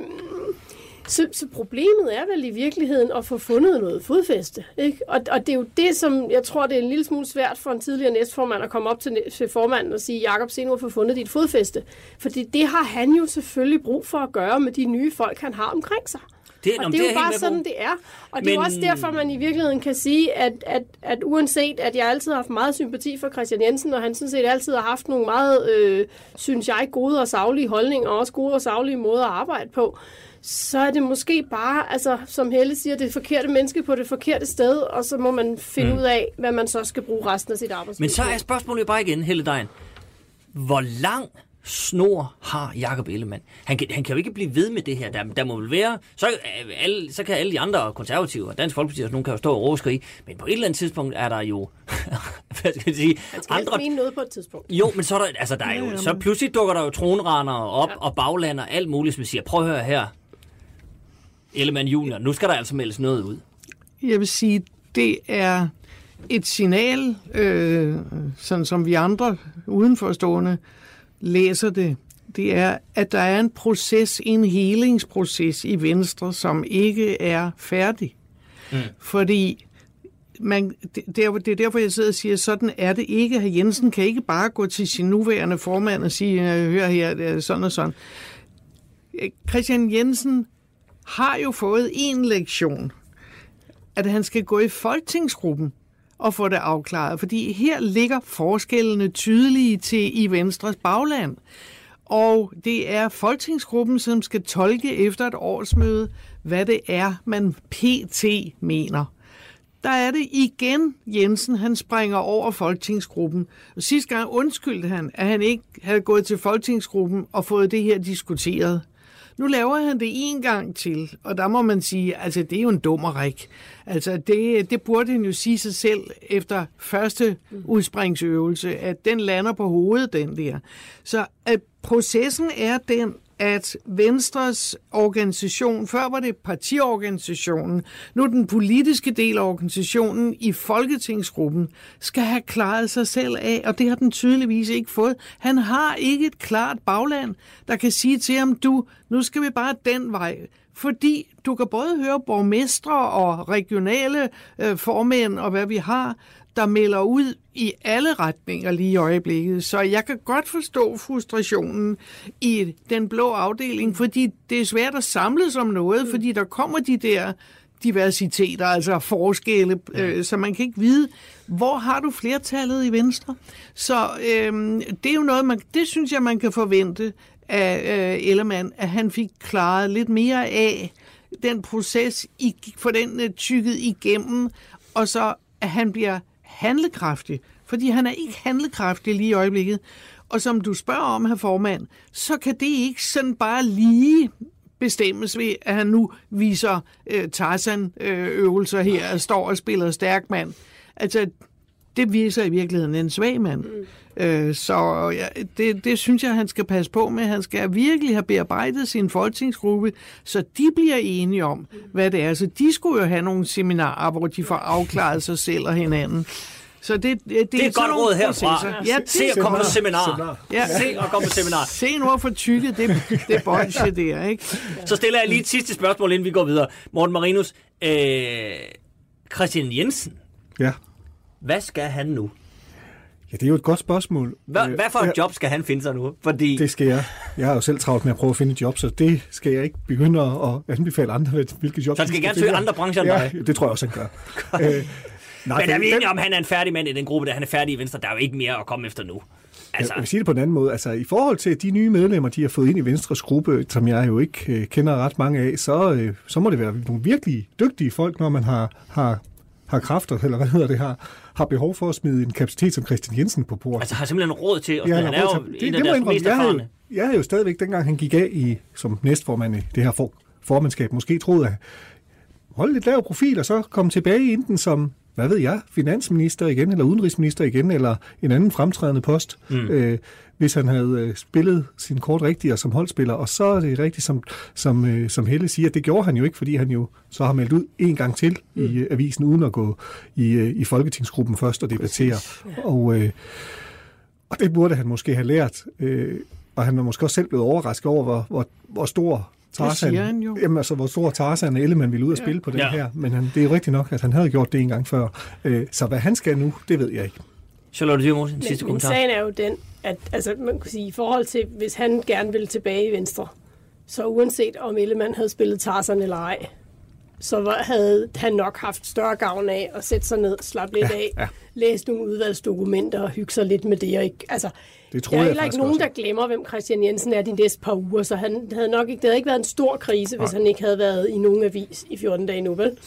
så, så problemet er vel i virkeligheden at få fundet noget fodfæste. Ikke? Og, og det er jo det, som jeg tror, det er en lille smule svært for en tidligere næstformand at komme op til, til formanden og sige, Jakob, se nu at få fundet dit fodfæste. Fordi det har han jo selvfølgelig brug for at gøre med de nye folk, han har omkring sig. Det, Og det er jo bare helt med sådan, på. det er. Og det er Men- også derfor, man i virkeligheden kan sige, at, at, at uanset at jeg altid har haft meget sympati for Christian Jensen, og han sådan set altid har haft nogle meget, øh, synes jeg, gode og savlige holdninger, og også gode og savlige måder at arbejde på, så er det måske bare, altså, som Helle siger, det forkerte menneske på det forkerte sted, og så må man finde mm. ud af, hvad man så skal bruge resten af sit arbejdsliv Men så er spørgsmålet jo bare igen, Helle Dejen. Hvor lang snor har Jakob Ellemann? Han kan, han kan jo ikke blive ved med det her. Der, der må vel være... Så, øh, alle, så kan alle de andre konservative og Dansk Folkeparti og sådan nogen kan jo stå og råskrige. Men på et eller andet tidspunkt er der jo... (laughs) hvad skal jeg sige? Man skal andre... mene noget på et tidspunkt. Jo, men så er der, altså, der er jo, så pludselig dukker der jo tronrender op ja. og baglander alt muligt, som siger, prøv at høre her, Ellemann Junior, nu skal der altså meldes noget ud. Jeg vil sige, det er et signal, øh, sådan som vi andre udenforstående læser det, det er, at der er en proces, en helingsproces i Venstre, som ikke er færdig. Mm. Fordi man, det, det er derfor, jeg sidder og siger, sådan er det ikke. Herr Jensen kan ikke bare gå til sin nuværende formand og sige, hør her, det er sådan og sådan. Christian Jensen har jo fået en lektion, at han skal gå i folketingsgruppen og få det afklaret, fordi her ligger forskellene tydelige til i Venstres bagland. Og det er folketingsgruppen, som skal tolke efter et årsmøde, hvad det er, man pt. mener. Der er det igen, Jensen, han springer over folketingsgruppen. Og sidste gang undskyldte han, at han ikke havde gået til folketingsgruppen og fået det her diskuteret. Nu laver han det en gang til, og der må man sige, altså det er jo en dummerik. Altså det, det burde han jo sige sig selv efter første udspringsøvelse, at den lander på hovedet, den der. Så at processen er den, at Venstres organisation, før var det partiorganisationen, nu den politiske del af organisationen i Folketingsgruppen, skal have klaret sig selv af, og det har den tydeligvis ikke fået. Han har ikke et klart bagland, der kan sige til ham, du, nu skal vi bare den vej. Fordi du kan både høre borgmestre og regionale øh, formænd og hvad vi har, der melder ud i alle retninger lige i øjeblikket. Så jeg kan godt forstå frustrationen i den blå afdeling, fordi det er svært at samles om noget, fordi der kommer de der diversiteter, altså forskelle, øh, så man kan ikke vide, hvor har du flertallet i Venstre. Så øh, det er jo noget, man, det synes jeg, man kan forvente af øh, Ellemann, at han fik klaret lidt mere af den proces, i, for den øh, tykket igennem, og så at han bliver handlekraftig, fordi han er ikke handlekraftig lige i øjeblikket. Og som du spørger om, her formand, så kan det ikke sådan bare lige bestemmes ved, at han nu viser øh, Tarzan-øvelser øh, her og står og spiller stærk mand. Altså, det viser i virkeligheden en svag mand. Mm. Øh, så ja, det, det synes jeg, han skal passe på med. Han skal virkelig have bearbejdet sin folketingsgruppe, så de bliver enige om, hvad det er. Så de skulle jo have nogle seminarer, hvor de får afklaret sig selv og hinanden. Så det, det, det, det er et godt råd herfra. Ja, det, se at komme på seminar. Ja. Se at komme på seminar. Se nu for tykket, det, det er bolsje (laughs) der, ikke? Så stiller jeg lige et sidste spørgsmål, inden vi går videre. Morten Marinus, øh, Christian Jensen. Ja. Hvad skal han nu? Ja, det er jo et godt spørgsmål. Hvad, hvad for et job skal han finde sig nu? Fordi... Det skal jeg. Jeg har jo selv travlt med at prøve at finde et job, så det skal jeg ikke begynde at anbefale andre, (laughs) hvilke job Så han skal gerne søge andre brancher end ja, dig? det tror jeg også, han gør. (laughs) øh, Nej, Men er vi enige om, han er en færdig mand i den gruppe, der han er færdig i Venstre? Der er jo ikke mere at komme efter nu. Altså. Jeg vil sige det på en anden måde. Altså, i forhold til de nye medlemmer, de har fået ind i Venstres gruppe, som jeg jo ikke øh, kender ret mange af, så, øh, så må det være nogle virkelig dygtige folk, når man har, har, har kræfter, eller hvad hedder det her, har behov for at smide en kapacitet som Christian Jensen på bordet. Altså har simpelthen råd til, at ja, han er jo det, en af deres mest jeg havde, jeg havde jo stadigvæk, dengang han gik af i, som næstformand i det her for, formandskab, måske troede, at holde lidt lav profil, og så komme tilbage i enten som hvad ved jeg, finansminister igen, eller udenrigsminister igen, eller en anden fremtrædende post, mm. øh, hvis han havde øh, spillet sin kort rigtigt og som holdspiller. Og så er det rigtigt, som, som, øh, som Helle siger, det gjorde han jo ikke, fordi han jo så har meldt ud en gang til mm. i øh, avisen, uden at gå i, øh, i folketingsgruppen først og debattere. Ja. Og, øh, og det burde han måske have lært. Øh, og han var måske også selv blevet overrasket over, hvor, hvor, hvor stor Tarzan, det siger han jo. Jamen altså, hvor stor Tarzan eller man ville ud og spille ja. på den ja. her. Men han, det er jo rigtigt nok, at han havde gjort det en gang før. Øh, så hvad han skal nu, det ved jeg ikke. Charlotte Dyrmose, en sidste kommentar. Men sagen er jo den, at altså, man kan sige, i forhold til, hvis han gerne ville tilbage i Venstre, så uanset om Ellemann havde spillet Tarzan eller ej, så var, havde han nok haft større gavn af at sætte sig ned, slappe lidt ja, af, ja. læse nogle udvalgsdokumenter og hygge sig lidt med det. Og ikke, altså, det tror der er heller ikke nogen, også. der glemmer, hvem Christian Jensen er de næste par uger, så han havde nok ikke, det havde ikke været en stor krise, hvis han ikke havde været i nogen avis i 14 dage nu, vel?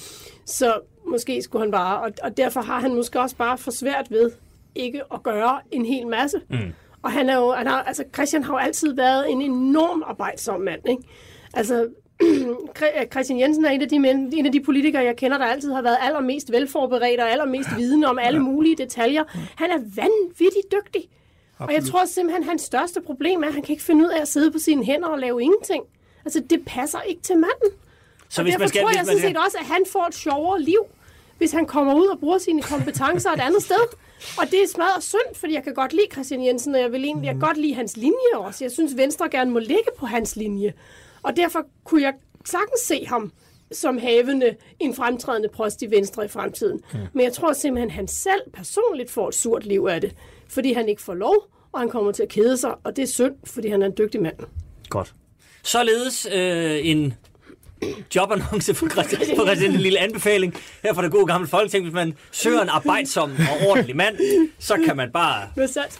Så måske skulle han bare, og, og derfor har han måske også bare for svært ved ikke at gøre en hel masse. Mm. Og han er jo, han har, altså Christian har jo altid været en enorm arbejdsom mand, ikke? Altså, Christian Jensen er en af, de mænd, en af de politikere, jeg kender, der altid har været allermest velforberedt og allermest vidende om alle mulige detaljer. Han er vanvittigt dygtig. Absolut. Og jeg tror simpelthen, at hans største problem er, at han kan ikke finde ud af at sidde på sine hænder og lave ingenting. Altså, det passer ikke til manden. Så og hvis derfor man skal, tror jeg sådan set også, at han får et sjovere liv, hvis han kommer ud og bruger sine kompetencer et andet sted. Og det er smadret synd, fordi jeg kan godt lide Christian Jensen, og jeg vil egentlig jeg godt lide hans linje også. Jeg synes, Venstre gerne må ligge på hans linje. Og derfor kunne jeg sagtens se ham som havende en fremtrædende post i Venstre i fremtiden. Ja. Men jeg tror simpelthen, at han selv personligt får et surt liv af det fordi han ikke får lov, og han kommer til at kede sig, og det er synd, fordi han er en dygtig mand. Godt. Således øh, en jobannonce for Christian, for Christian en lille anbefaling her fra det gode gamle folketing. Hvis man søger en arbejdsom og ordentlig mand, så kan man bare...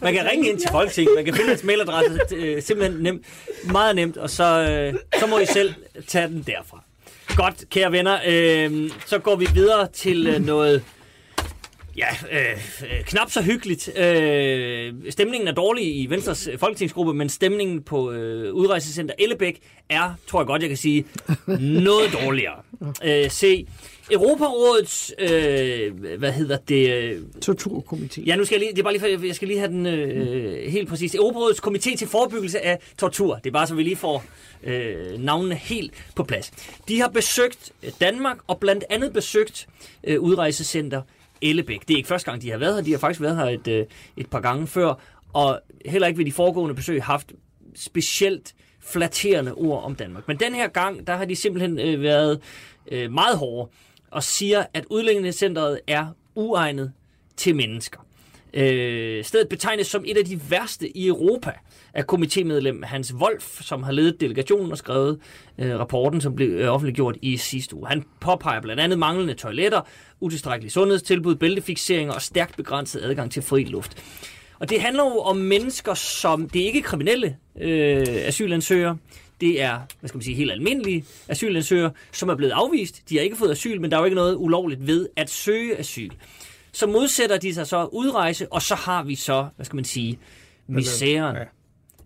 Man kan ringe ind til folketing, man kan finde hans mailadresse, øh, simpelthen nemt, meget nemt, og så, øh, så må I selv tage den derfra. Godt, kære venner. Øh, så går vi videre til øh, noget Ja, øh, knap så hyggeligt. Øh, stemningen er dårlig i Venstres folketingsgruppe, men stemningen på øh, udrejsecenter Ellebæk er, tror jeg godt, jeg kan sige, noget dårligere. Øh, se, Europarådets, øh, hvad hedder det? Torturkomité. Ja, nu skal jeg lige, det er bare lige for, jeg skal lige have den øh, helt præcis. Europarådets komité til forebyggelse af tortur. Det er bare så vi lige får øh, navnene helt på plads. De har besøgt Danmark og blandt andet besøgt øh, udrejsecenter Ellebæk. Det er ikke første gang, de har været her. De har faktisk været her et, øh, et par gange før. Og heller ikke ved de foregående besøg haft specielt flatterende ord om Danmark. Men den her gang, der har de simpelthen øh, været øh, meget hårde og siger, at udlændingecentret er uegnet til mennesker. Øh, stedet betegnes som et af de værste i Europa af komitémedlem Hans Wolf, som har ledet delegationen og skrevet øh, rapporten, som blev øh, offentliggjort i sidste uge. Han påpeger blandt andet manglende toiletter, utilstrækkelige sundhedstilbud, bæltefixeringer og stærkt begrænset adgang til fri luft. Og det handler jo om mennesker, som det er ikke kriminelle øh, asylansøgere. Det er, hvad skal man sige, helt almindelige asylansøgere, som er blevet afvist. De har ikke fået asyl, men der er jo ikke noget ulovligt ved at søge asyl. Så modsætter de sig så udrejse, og så har vi så, hvad skal man sige, misæren. Ja.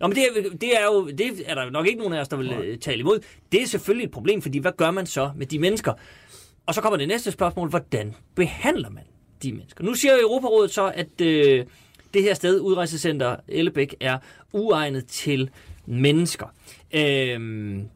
Nå, men det er, det er jo, det er der nok ikke nogen af os, der vil øh, tale imod. Det er selvfølgelig et problem, fordi hvad gør man så med de mennesker? Og så kommer det næste spørgsmål, hvordan behandler man de mennesker? Nu siger Europarådet så, at øh, det her sted, udrejsecenter Ellebæk, er uegnet til mennesker. Øhm,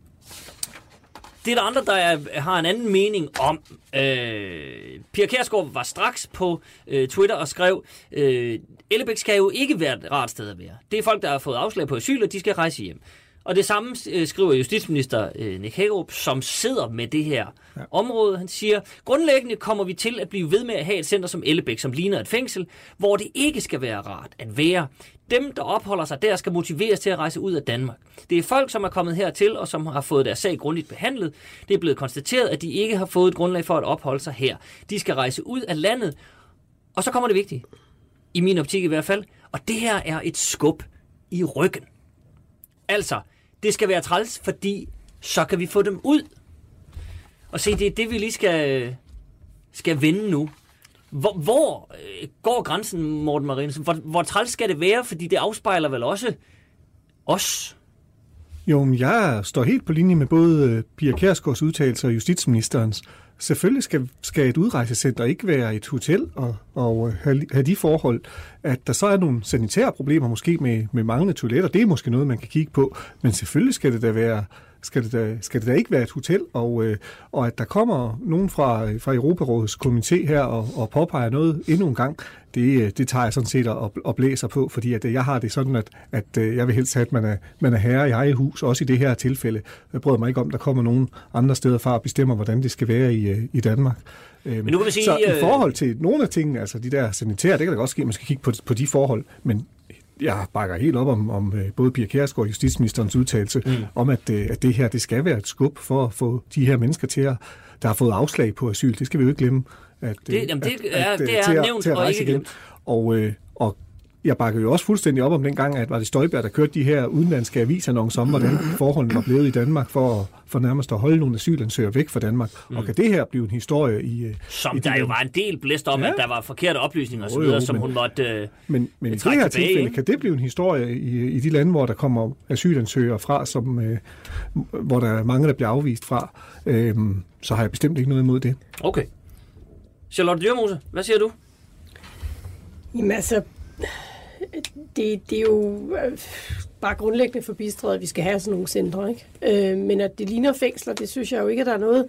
det er der andre, der er, har en anden mening om. Øh, Pia Kærsgaard var straks på øh, Twitter og skrev, øh, Ellebæk skal jo ikke være et rart sted at være. Det er folk, der har fået afslag på asyl, og de skal rejse hjem. Og det samme øh, skriver justitsminister øh, Nick Hagerup, som sidder med det her ja. område. Han siger, grundlæggende kommer vi til at blive ved med at have et center som Ellebæk, som ligner et fængsel, hvor det ikke skal være rart at være. Dem, der opholder sig der, skal motiveres til at rejse ud af Danmark. Det er folk, som er kommet hertil, og som har fået deres sag grundigt behandlet. Det er blevet konstateret, at de ikke har fået et grundlag for at opholde sig her. De skal rejse ud af landet. Og så kommer det vigtige. I min optik i hvert fald. Og det her er et skub i ryggen. Altså, det skal være træls, fordi så kan vi få dem ud. Og se, det er det, vi lige skal, skal vende nu. Hvor, hvor øh, går grænsen, Morten Marinus? Hvor, hvor træls skal det være? Fordi det afspejler vel også os. Jo, men jeg står helt på linje med både øh, Pia Kærsgaards udtalelse og justitsministerens. Selvfølgelig skal, skal et udrejsecenter ikke være et hotel og, og øh, have, have de forhold, at der så er nogle sanitære problemer måske med, med manglende toiletter. Det er måske noget, man kan kigge på, men selvfølgelig skal det da være skal det da, skal det da ikke være et hotel, og, øh, og at der kommer nogen fra, fra Europarådets komité her og, og påpeger noget endnu en gang, det, øh, det tager jeg sådan set og, og blæser på, fordi at øh, jeg har det sådan, at, at jeg vil helst have, at man er, man er herre i eget hus, også i det her tilfælde. Jeg bryder mig ikke om, at der kommer nogen andre steder fra og bestemmer, hvordan det skal være i, i Danmark. Men nu kan man sige, så i forhold til nogle af tingene, altså de der sanitære, det kan da godt ske, at man skal kigge på, på de forhold, men jeg bakker helt op om, om øh, både Pia Kjærsgaard og justitsministerens udtalelse mm. om, at, øh, at det her det skal være et skub for at få de her mennesker til at, der har fået afslag på asyl. Det skal vi jo ikke glemme. At, det, jamen, det, at, er, at, det er til nævnt til at og ikke igen. Og, øh, og jeg bakker jo også fuldstændig op om den gang, at var det Støjberg, der kørte de her udenlandske avisannoncer om, hvordan (clears throat) forholdene var blevet i Danmark for, for nærmest at holde nogle asylansøgere væk fra Danmark. Mm. Og kan det her blive en historie i... Øh, som i der jo var en del blæst om, ja. at der var forkerte oplysninger osv., jo, som men, hun måtte øh, Men, men i det her tilfælde, ikke? kan det blive en historie i, i de lande, hvor der kommer asylansøgere fra, som, øh, hvor der er mange, der bliver afvist fra, øh, så har jeg bestemt ikke noget imod det. Okay. Charlotte Dyrmose, hvad siger du? Jamen altså, det, det er jo øh, bare grundlæggende forbistret, at vi skal have sådan nogle centre. Ikke? Øh, men at det ligner fængsler, det synes jeg jo ikke, at der er noget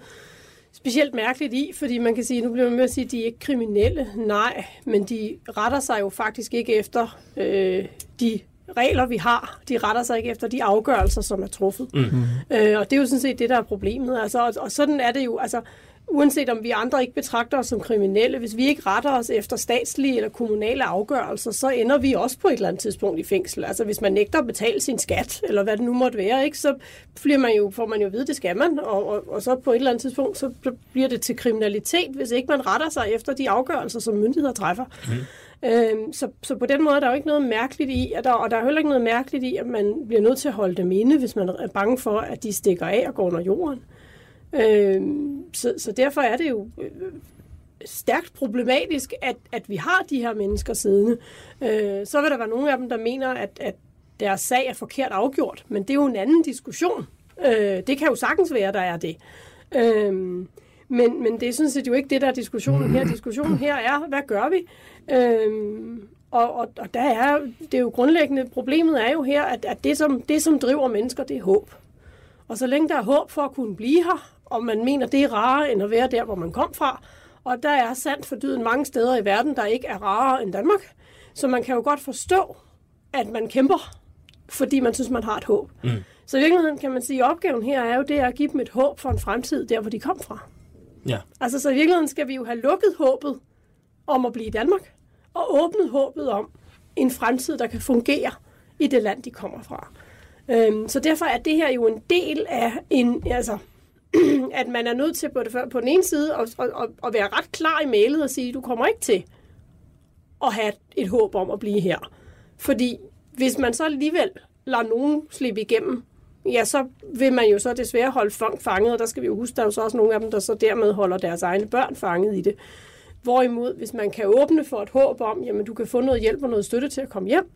specielt mærkeligt i, fordi man kan sige, nu bliver man med at sige, at de er ikke kriminelle. Nej, men de retter sig jo faktisk ikke efter øh, de regler, vi har. De retter sig ikke efter de afgørelser, som er truffet. Mm-hmm. Øh, og det er jo sådan set det, der er problemet. Altså, og, og sådan er det jo. Altså, uanset om vi andre ikke betragter os som kriminelle, hvis vi ikke retter os efter statslige eller kommunale afgørelser, så ender vi også på et eller andet tidspunkt i fængsel. Altså hvis man nægter at betale sin skat, eller hvad det nu måtte være, ikke, så bliver man jo, får man jo at vide, det skal man, og, og, og så på et eller andet tidspunkt, så bliver det til kriminalitet, hvis ikke man retter sig efter de afgørelser, som myndigheder træffer. Mm. Øhm, så, så på den måde er der jo ikke noget mærkeligt i, at der, og der er heller ikke noget mærkeligt i, at man bliver nødt til at holde dem inde, hvis man er bange for, at de stikker af og går under jorden. Øh, så, så derfor er det jo øh, stærkt problematisk, at, at vi har de her mennesker siddende. Øh, så vil der være nogle af dem, der mener, at, at deres sag er forkert afgjort, men det er jo en anden diskussion. Øh, det kan jo sagtens være, der er det. Øh, men, men det er sådan set jo ikke det, der er diskussionen her. Diskussionen her er, hvad gør vi? Øh, og, og, og der er det er jo grundlæggende, problemet er jo her, at, at det, som, det, som driver mennesker, det er håb. Og så længe der er håb for at kunne blive her, og man mener, det er rarere end at være der, hvor man kom fra. Og der er sandt for dyden mange steder i verden, der ikke er rarere end Danmark. Så man kan jo godt forstå, at man kæmper, fordi man synes, man har et håb. Mm. Så i virkeligheden kan man sige, at opgaven her er jo det at give dem et håb for en fremtid, der hvor de kom fra. Ja. Altså så i virkeligheden skal vi jo have lukket håbet om at blive i Danmark. og åbnet håbet om en fremtid, der kan fungere i det land, de kommer fra. Øhm, så derfor er det her jo en del af en, altså, (clears throat) at man er nødt til på, det, på den ene side at, at, at, at være ret klar i mailet og sige, du kommer ikke til at have et håb om at blive her. Fordi hvis man så alligevel lader nogen slippe igennem, ja, så vil man jo så desværre holde folk fanget, og der skal vi jo huske, der er jo så også nogle af dem, der så dermed holder deres egne børn fanget i det. Hvorimod, hvis man kan åbne for et håb om, jamen du kan få noget hjælp og noget støtte til at komme hjem,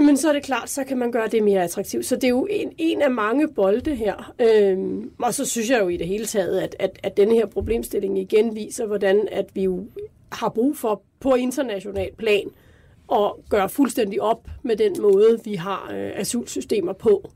jamen så er det klart, så kan man gøre det mere attraktivt. Så det er jo en, en af mange bolde her. Øhm, og så synes jeg jo i det hele taget, at, at, at denne her problemstilling igen viser, hvordan at vi jo har brug for på international plan at gøre fuldstændig op med den måde, vi har øh, asylsystemer på.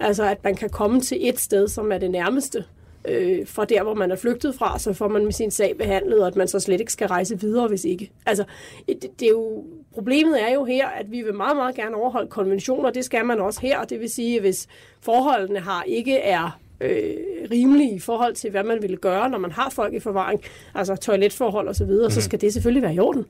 Altså at man kan komme til et sted, som er det nærmeste øh, fra der, hvor man er flygtet fra, så får man med sin sag behandlet, og at man så slet ikke skal rejse videre, hvis ikke. Altså, det, det er jo, problemet er jo her, at vi vil meget, meget gerne overholde konventioner, det skal man også her, det vil sige, at hvis forholdene har ikke er øh, rimelige i forhold til, hvad man ville gøre, når man har folk i forvaring, altså toiletforhold osv., så, videre, mm. så skal det selvfølgelig være i orden.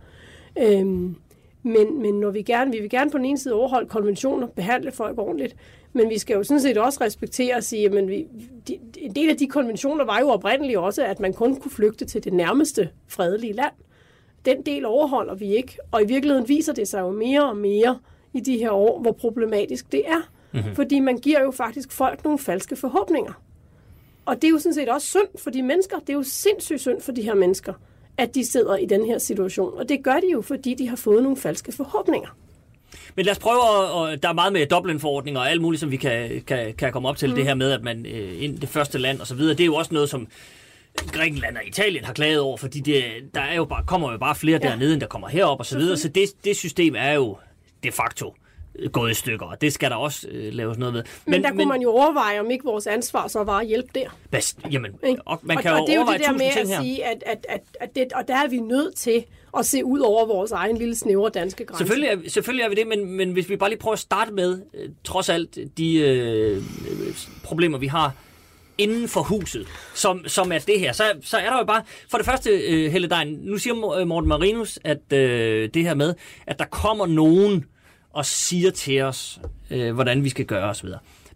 Øhm, men, men når vi gerne, vi vil gerne på den ene side overholde konventioner, behandle folk ordentligt, men vi skal jo sådan set også respektere og sige, at vi, de, en del af de konventioner var jo oprindeligt også, at man kun kunne flygte til det nærmeste fredelige land. Den del overholder vi ikke, og i virkeligheden viser det sig jo mere og mere i de her år, hvor problematisk det er. Mm-hmm. Fordi man giver jo faktisk folk nogle falske forhåbninger. Og det er jo sådan set også synd for de mennesker. Det er jo sindssygt synd for de her mennesker, at de sidder i den her situation. Og det gør de jo, fordi de har fået nogle falske forhåbninger. Men lad os prøve, at, der er meget med Dublin-forordninger og alt muligt, som vi kan, kan, kan komme op til. Mm. Det her med, at man øh, ind det første land og så videre, det er jo også noget, som Grækenland og Italien har klaget over, fordi det, der er jo bare, kommer jo bare flere ja. dernede, end der kommer herop og så videre. Så det, det system er jo de facto gået i stykker, og det skal der også øh, laves noget ved. Men, men der kunne men, man jo overveje, om ikke vores ansvar så var at hjælpe der. Bast, jamen, og man kan og, jo og det er jo det der med at sige, at, at, at, at det, og der er vi nødt til at se ud over vores egen lille snævre danske grænse. Selvfølgelig er, selvfølgelig er vi det, men, men hvis vi bare lige prøver at starte med, øh, trods alt de øh, problemer, vi har inden for huset, som, som er det her, så, så er der jo bare, for det første, øh, Helle Dein, nu siger Morten Marinus, at øh, det her med, at der kommer nogen og siger til os, øh, hvordan vi skal gøre osv.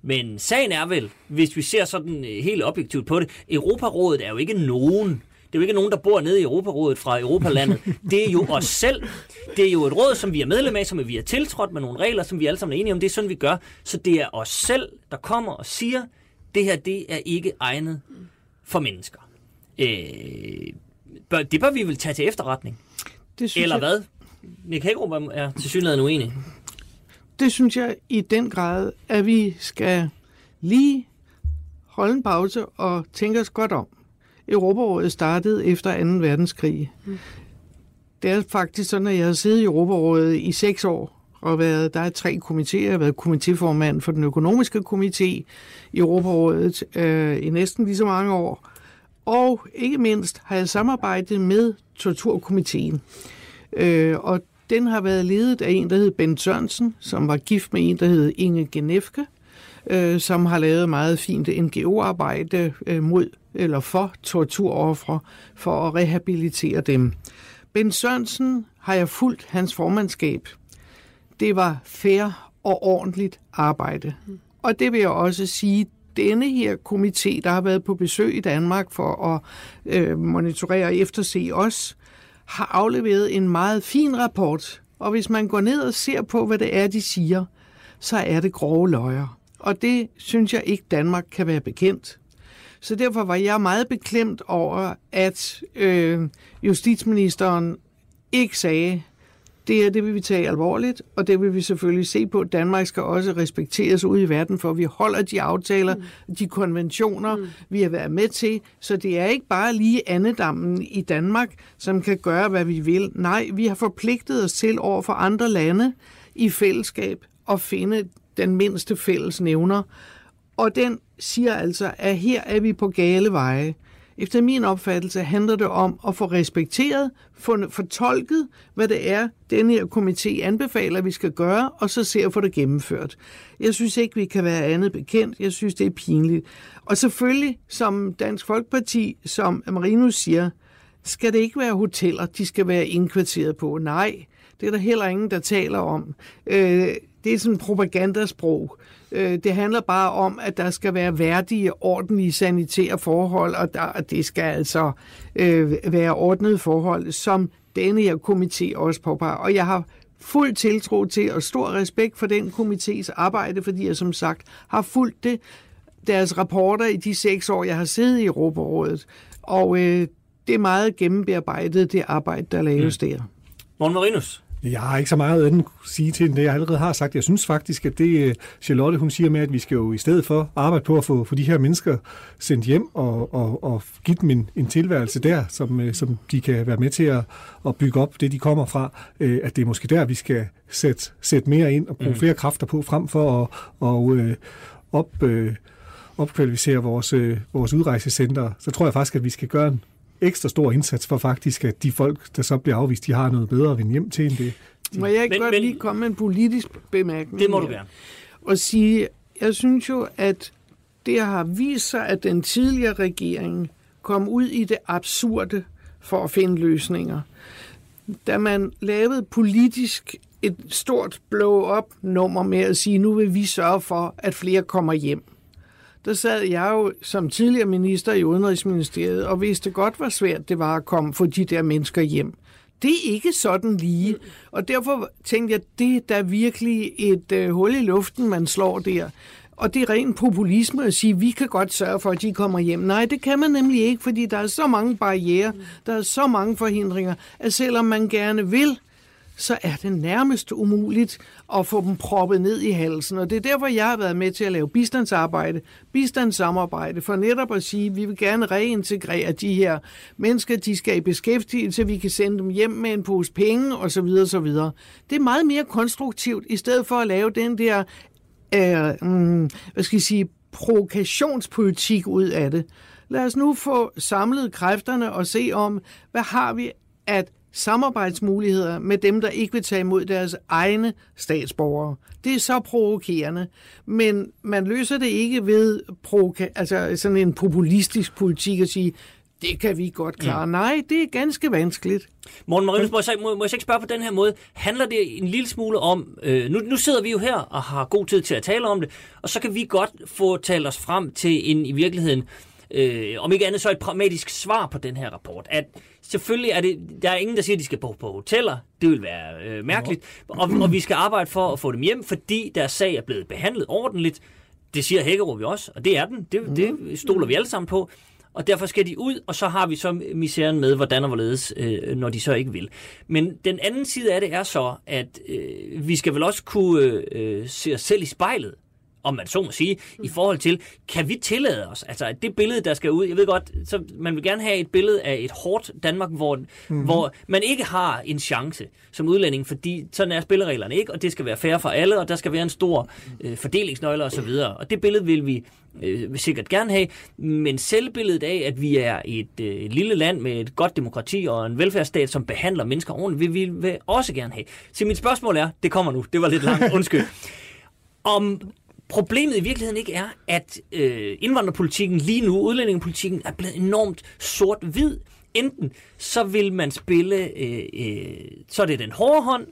Men sagen er vel, hvis vi ser sådan øh, helt objektivt på det, Europarådet er jo ikke nogen det er jo ikke nogen, der bor nede i Europarådet fra Europalandet. (laughs) Det er jo os selv. Det er jo et råd, som vi er medlem af, som vi har tiltrådt med nogle regler, som vi alle sammen er enige om. Det er sådan, vi gør. Så det er os selv, der kommer og siger, det her, det er ikke egnet for mennesker. Øh, bør, det bør vi vel tage til efterretning. Det synes Eller jeg... hvad? Nick Hækkerup er til synligheden uenig. Det synes jeg i den grad, at vi skal lige holde en pause og tænke os godt om. Europarådet startede efter 2. verdenskrig. Mm. Det er faktisk sådan, at jeg har siddet i Europarådet i seks år, og været, der er tre komitéer. Jeg har været komitéformand for den økonomiske komité i Europarådet øh, i næsten lige så mange år. Og ikke mindst har jeg samarbejdet med Torturkomiteen. Øh, og den har været ledet af en, der hed Ben Sørensen, som var gift med en, der hed Inge Genefke, øh, som har lavet meget fint NGO-arbejde øh, mod eller for torturoffre for at rehabilitere dem. Ben Sørensen har jeg fulgt hans formandskab. Det var fair og ordentligt arbejde. Og det vil jeg også sige, denne her komité, der har været på besøg i Danmark for at øh, monitorere og efterse os, har afleveret en meget fin rapport. Og hvis man går ned og ser på, hvad det er, de siger, så er det grove løjer. Og det synes jeg ikke, Danmark kan være bekendt. Så derfor var jeg meget beklemt over, at øh, justitsministeren ikke sagde, det her det vil vi tage alvorligt, og det vil vi selvfølgelig se på. Danmark skal også respekteres ude i verden, for vi holder de aftaler, mm. de konventioner, mm. vi har været med til. Så det er ikke bare lige andedammen i Danmark, som kan gøre, hvad vi vil. Nej, vi har forpligtet os til over for andre lande i fællesskab at finde den mindste fælles nævner. Og den siger altså, at her er vi på gale veje. Efter min opfattelse handler det om at få respekteret, få fortolket, hvad det er, den her komité anbefaler, vi skal gøre, og så se at få det gennemført. Jeg synes ikke, vi kan være andet bekendt. Jeg synes, det er pinligt. Og selvfølgelig, som Dansk Folkeparti, som Marinus siger, skal det ikke være hoteller, de skal være indkvarteret på. Nej, det er der heller ingen, der taler om. Øh, det er sådan en propagandasprog. Øh, det handler bare om, at der skal være værdige, ordentlige sanitære forhold, og der, det skal altså øh, være ordnede forhold, som denne her komité også påpeger. Og jeg har fuld tiltro til og stor respekt for den komités arbejde, fordi jeg som sagt har fulgt det, deres rapporter i de seks år, jeg har siddet i Europarådet. Og øh, det er meget gennembearbejdet, det arbejde, der laves mm. der. Morten Marinus. Jeg har ikke så meget andet at sige til det, jeg allerede har sagt. Jeg synes faktisk, at det øh, Charlotte hun siger med, at vi skal jo i stedet for arbejde på at få, få de her mennesker sendt hjem og, og, og give dem en, en tilværelse der, som, øh, som de kan være med til at, at bygge op det, de kommer fra. Øh, at det er måske der, vi skal sætte, sætte mere ind og bruge mm. flere kræfter på, frem for at og, op, opkvalificere vores, vores udrejsecenter. Så tror jeg faktisk, at vi skal gøre en ekstra stor indsats for faktisk, at de folk, der så bliver afvist, de har noget bedre at vende hjem til end det. Må jeg ikke men, godt men, lige komme med en politisk bemærkning? Det må du gerne. Og sige, jeg synes jo, at det har vist sig, at den tidligere regering kom ud i det absurde for at finde løsninger. Da man lavede politisk et stort blow-up nummer med at sige, nu vil vi sørge for, at flere kommer hjem der sad jeg jo som tidligere minister i Udenrigsministeriet og vidste godt, hvor svært det var at komme for de der mennesker hjem. Det er ikke sådan lige. Og derfor tænkte jeg, det er da virkelig et øh, hul i luften, man slår der. Og det er ren populisme at sige, at vi kan godt sørge for, at de kommer hjem. Nej, det kan man nemlig ikke, fordi der er så mange barriere, der er så mange forhindringer, at selvom man gerne vil, så er det nærmest umuligt at få dem proppet ned i halsen. Og det er derfor, jeg har været med til at lave bistandsarbejde, bistandssamarbejde, for netop at sige, at vi vil gerne reintegrere de her mennesker, de skal i beskæftigelse, vi kan sende dem hjem med en pose penge osv. osv. Det er meget mere konstruktivt, i stedet for at lave den der, øh, mm, hvad skal jeg sige, provokationspolitik ud af det. Lad os nu få samlet kræfterne og se om, hvad har vi at samarbejdsmuligheder med dem, der ikke vil tage imod deres egne statsborgere. Det er så provokerende, men man løser det ikke ved provoka- altså sådan en populistisk politik at sige, det kan vi godt klare. Mm. Nej, det er ganske vanskeligt. Morten Marinus, må jeg, må, må jeg ikke spørge på den her måde? Handler det en lille smule om, øh, nu, nu sidder vi jo her og har god tid til at tale om det, og så kan vi godt få talt os frem til en i virkeligheden øh, om ikke andet så et pragmatisk svar på den her rapport. At selvfølgelig er det, der er ingen, der siger, at de skal bo på hoteller. Det vil være øh, mærkeligt. Og, og vi skal arbejde for at få dem hjem, fordi deres sag er blevet behandlet ordentligt. Det siger Hækkerup jo også, og det er den. Det, det stoler vi alle sammen på. Og derfor skal de ud, og så har vi så misæren med, hvordan og hvorledes, øh, når de så ikke vil. Men den anden side af det er så, at øh, vi skal vel også kunne øh, se os selv i spejlet om man så må sige, mm. i forhold til, kan vi tillade os, altså det billede, der skal ud, jeg ved godt, så man vil gerne have et billede af et hårdt Danmark, hvor, mm-hmm. hvor man ikke har en chance som udlænding, fordi sådan er spillereglerne ikke, og det skal være fair for alle, og der skal være en stor øh, fordelingsnøgle osv., og, og det billede vil vi øh, vil sikkert gerne have, men selvbilledet af, at vi er et øh, lille land med et godt demokrati og en velfærdsstat, som behandler mennesker ordentligt, vil vi vil også gerne have. Så mit spørgsmål er, det kommer nu, det var lidt langt, (laughs) undskyld, om problemet i virkeligheden ikke er, at øh, indvandrerpolitikken lige nu, udlændingepolitikken, er blevet enormt sort-hvid. Enten så vil man spille, øh, øh, så er det den hårde hånd,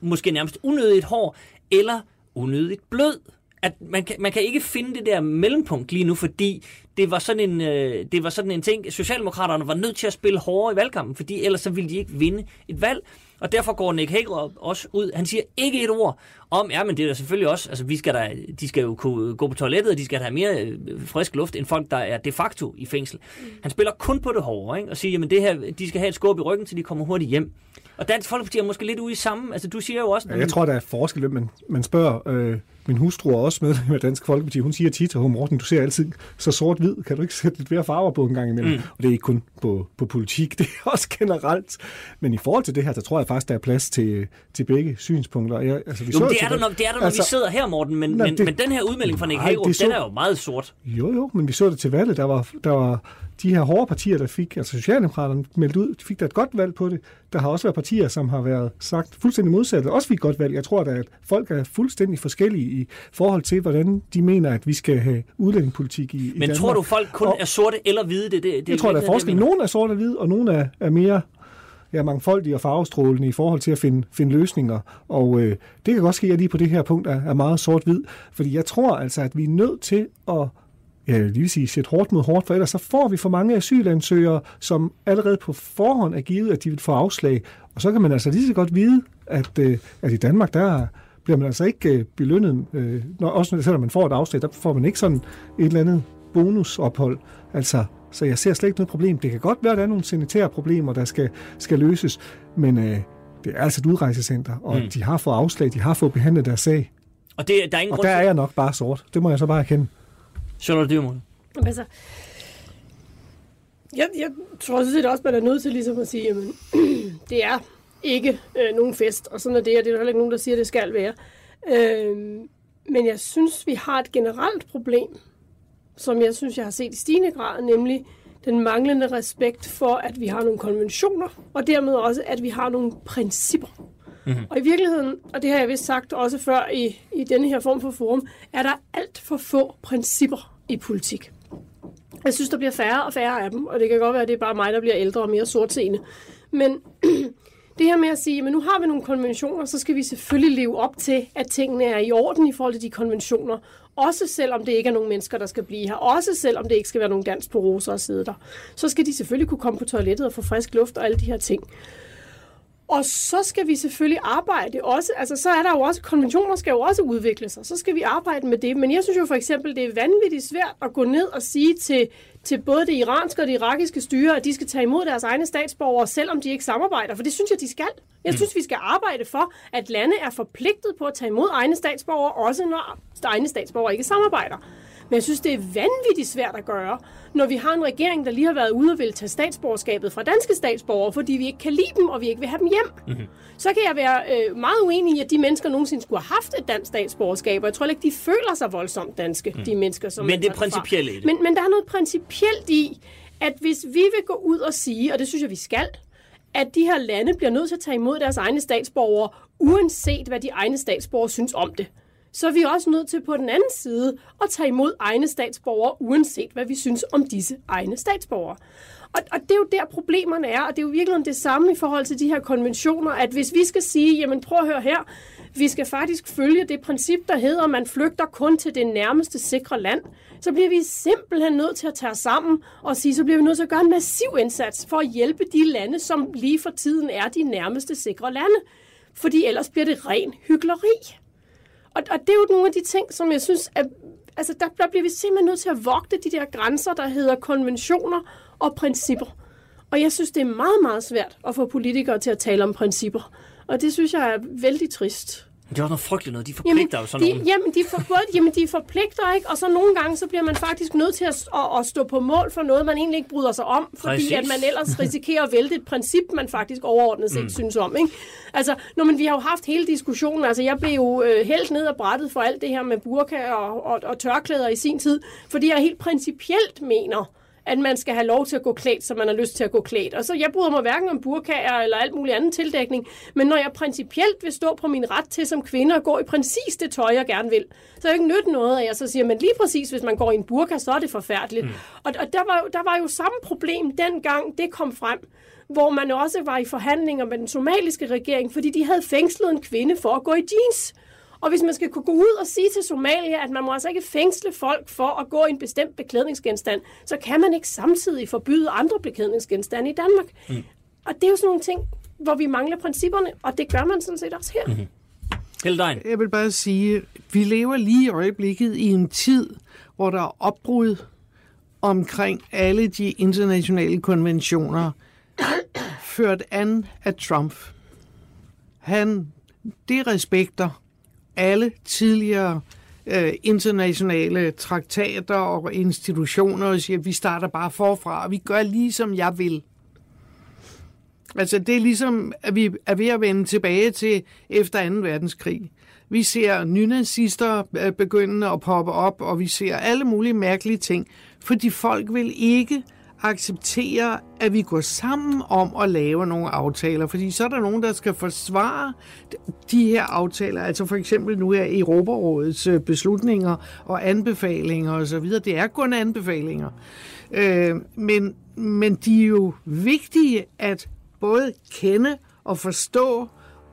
måske nærmest unødigt hård, eller unødigt blød. At man kan, man kan ikke finde det der mellempunkt lige nu, fordi det var sådan en, øh, det var sådan en ting, Socialdemokraterne var nødt til at spille hårdere i valgkampen, fordi ellers så ville de ikke vinde et valg. Og derfor går Nick Hagerup også ud. Han siger ikke et ord om, ja, men det er der selvfølgelig også, altså vi skal der, de skal jo kunne gå på toilettet, og de skal have mere øh, frisk luft, end folk, der er de facto i fængsel. Mm. Han spiller kun på det hårde, ikke? og siger, jamen det her, de skal have et skub i ryggen, så de kommer hurtigt hjem. Og Dansk Folkeparti er måske lidt ude i samme, altså du siger jo også... Ja, jeg tror, der er forskel, men man spørger, øh, min hustru er også med med Dansk Folkeparti, hun siger tit til Morten, du ser altid så sort-hvid, kan du ikke sætte lidt mere farver på en gang imellem? Mm. Og det er ikke kun på, på politik, (laughs) det er også generelt. Men i forhold til det her, så tror jeg faktisk, der er plads til, til begge synspunkter. Jeg, altså, vi jo, det, er der, når, det er der, når altså, vi sidder her, Morten, men, nej, men, det, men den her udmelding fra Nick Hagerup, den er jo meget sort. Jo, jo, men vi så det til valget, der var, der var de her hårde partier, der fik, altså Socialdemokraterne meldt ud, de fik da et godt valg på det. Der har også været partier, som har været sagt fuldstændig modsatte, også fik et godt valg. Jeg tror da, at folk er fuldstændig forskellige i forhold til, hvordan de mener, at vi skal have udlændingepolitik i, i Men Danmark. tror du, folk kun Og- er sorte eller hvide? Det, det, det Jeg tror, der er forskel. Nogle er sort og hvid, og nogle er, er mere ja, mangfoldige og farvestrålende i forhold til at finde, finde løsninger. Og øh, det kan godt ske, at jeg lige på det her punkt er, er meget sort-hvid. Fordi jeg tror altså, at vi er nødt til at ja, det vil sige, sætte hårdt mod hårdt, for ellers så får vi for mange asylansøgere, som allerede på forhånd er givet, at de vil få afslag. Og så kan man altså lige så godt vide, at, øh, at i Danmark, der bliver man altså ikke øh, belønnet, øh, når, også selvom man får et afslag, der får man ikke sådan et eller andet bonusophold. Altså, så jeg ser slet ikke noget problem. Det kan godt være, at der er nogle sanitære problemer, der skal, skal løses, men øh, det er altså et udrejsecenter, og mm. de har fået afslag, de har fået behandlet deres sag. Og det, der er ingen Og grund der er jeg nok bare sort. Det må jeg så bare erkende. Charlotte Dyrmund. Altså, jeg, jeg tror sådan set også, man er nødt til ligesom at sige, jamen, (clears throat) det er ikke øh, nogen fest, og sådan er det, og det er der heller ikke nogen, der siger, at det skal være. Øh, men jeg synes, vi har et generelt problem, som jeg synes, jeg har set i stigende grad, nemlig den manglende respekt for, at vi har nogle konventioner, og dermed også, at vi har nogle principper. Mm-hmm. Og i virkeligheden, og det har jeg vist sagt også før i, i denne her form for forum, er der alt for få principper i politik. Jeg synes, der bliver færre og færre af dem, og det kan godt være, at det er bare mig, der bliver ældre og mere sortseende. Men (clears throat) det her med at sige, men nu har vi nogle konventioner, så skal vi selvfølgelig leve op til, at tingene er i orden i forhold til de konventioner. Også selvom det ikke er nogen mennesker, der skal blive her. Også selvom det ikke skal være nogen dans på roser og sidde der. Så skal de selvfølgelig kunne komme på toilettet og få frisk luft og alle de her ting. Og så skal vi selvfølgelig arbejde også, altså så er der jo også, konventioner skal jo også udvikle sig, så skal vi arbejde med det. Men jeg synes jo for eksempel, det er vanvittigt svært at gå ned og sige til, til både det iranske og det irakiske styre, at de skal tage imod deres egne statsborgere, selvom de ikke samarbejder. For det synes jeg, de skal. Jeg synes, vi skal arbejde for, at lande er forpligtet på at tage imod egne statsborgere, også når egne statsborgere ikke samarbejder. Men jeg synes, det er vanvittigt svært at gøre, når vi har en regering, der lige har været ude og vil tage statsborgerskabet fra danske statsborgere, fordi vi ikke kan lide dem, og vi ikke vil have dem hjem. Mm-hmm. Så kan jeg være øh, meget uenig i, at de mennesker nogensinde skulle have haft et dansk statsborgerskab, og jeg tror ikke, de føler sig voldsomt danske, mm. de mennesker, som Men det er det. Men, men der er noget principielt i, at hvis vi vil gå ud og sige, og det synes jeg, vi skal, at de her lande bliver nødt til at tage imod deres egne statsborgere, uanset hvad de egne statsborgere synes om det så er vi også nødt til på den anden side at tage imod egne statsborgere, uanset hvad vi synes om disse egne statsborgere. Og, og det er jo der problemerne er, og det er jo virkelig det samme i forhold til de her konventioner, at hvis vi skal sige, jamen prøv at høre her, vi skal faktisk følge det princip, der hedder, at man flygter kun til det nærmeste sikre land, så bliver vi simpelthen nødt til at tage os sammen og sige, så bliver vi nødt til at gøre en massiv indsats for at hjælpe de lande, som lige for tiden er de nærmeste sikre lande. Fordi ellers bliver det ren hyggeleri. Og, og det er jo nogle af de ting, som jeg synes, at altså, der, der bliver vi simpelthen nødt til at vogte de der grænser, der hedder konventioner og principper. Og jeg synes, det er meget, meget svært at få politikere til at tale om principper. Og det synes jeg er vældig trist. Det er også noget frygteligt noget. De forpligter jo sådan de, nogen. jamen, de, for, både, jamen, de forpligter ikke, og så nogle gange, så bliver man faktisk nødt til at, at, at stå på mål for noget, man egentlig ikke bryder sig om, fordi Præcis. at man ellers risikerer at vælte et princip, man faktisk overordnet set mm. synes om. Ikke? Altså, når man, vi har jo haft hele diskussionen, altså jeg blev jo øh, helt ned og brættet for alt det her med burka og, og, og tørklæder i sin tid, fordi jeg helt principielt mener, at man skal have lov til at gå klædt, som man har lyst til at gå klædt. Og så jeg bryder mig hverken om burkaer eller alt muligt andet tildækning, men når jeg principielt vil stå på min ret til som kvinde og gå i præcis det tøj, jeg gerne vil, så er det ikke nyt noget, at jeg så siger, men lige præcis, hvis man går i en burka, så er det forfærdeligt. Mm. Og, og der, var jo, der var jo samme problem dengang, det kom frem hvor man også var i forhandlinger med den somaliske regering, fordi de havde fængslet en kvinde for at gå i jeans. Og hvis man skal kunne gå ud og sige til Somalia, at man må altså ikke fængsle folk for at gå i en bestemt beklædningsgenstand, så kan man ikke samtidig forbyde andre beklædningsgenstande i Danmark. Mm. Og det er jo sådan nogle ting, hvor vi mangler principperne, og det gør man sådan set også her. Mm-hmm. Heldein. Jeg vil bare sige, vi lever lige i øjeblikket i en tid, hvor der er opbrud omkring alle de internationale konventioner, ført an af Trump. Han det respekter alle tidligere øh, internationale traktater og institutioner og siger, at vi starter bare forfra, og vi gør lige som jeg vil. Altså det er ligesom, at vi er ved at vende tilbage til efter 2. verdenskrig. Vi ser nynazister øh, begynde at poppe op, og vi ser alle mulige mærkelige ting, fordi folk vil ikke acceptere, at vi går sammen om at lave nogle aftaler, fordi så er der nogen, der skal forsvare de her aftaler, altså for eksempel nu er Europarådets øh, beslutninger og anbefalinger osv., det er kun anbefalinger. Øh, men, men de er jo vigtige at både kende og forstå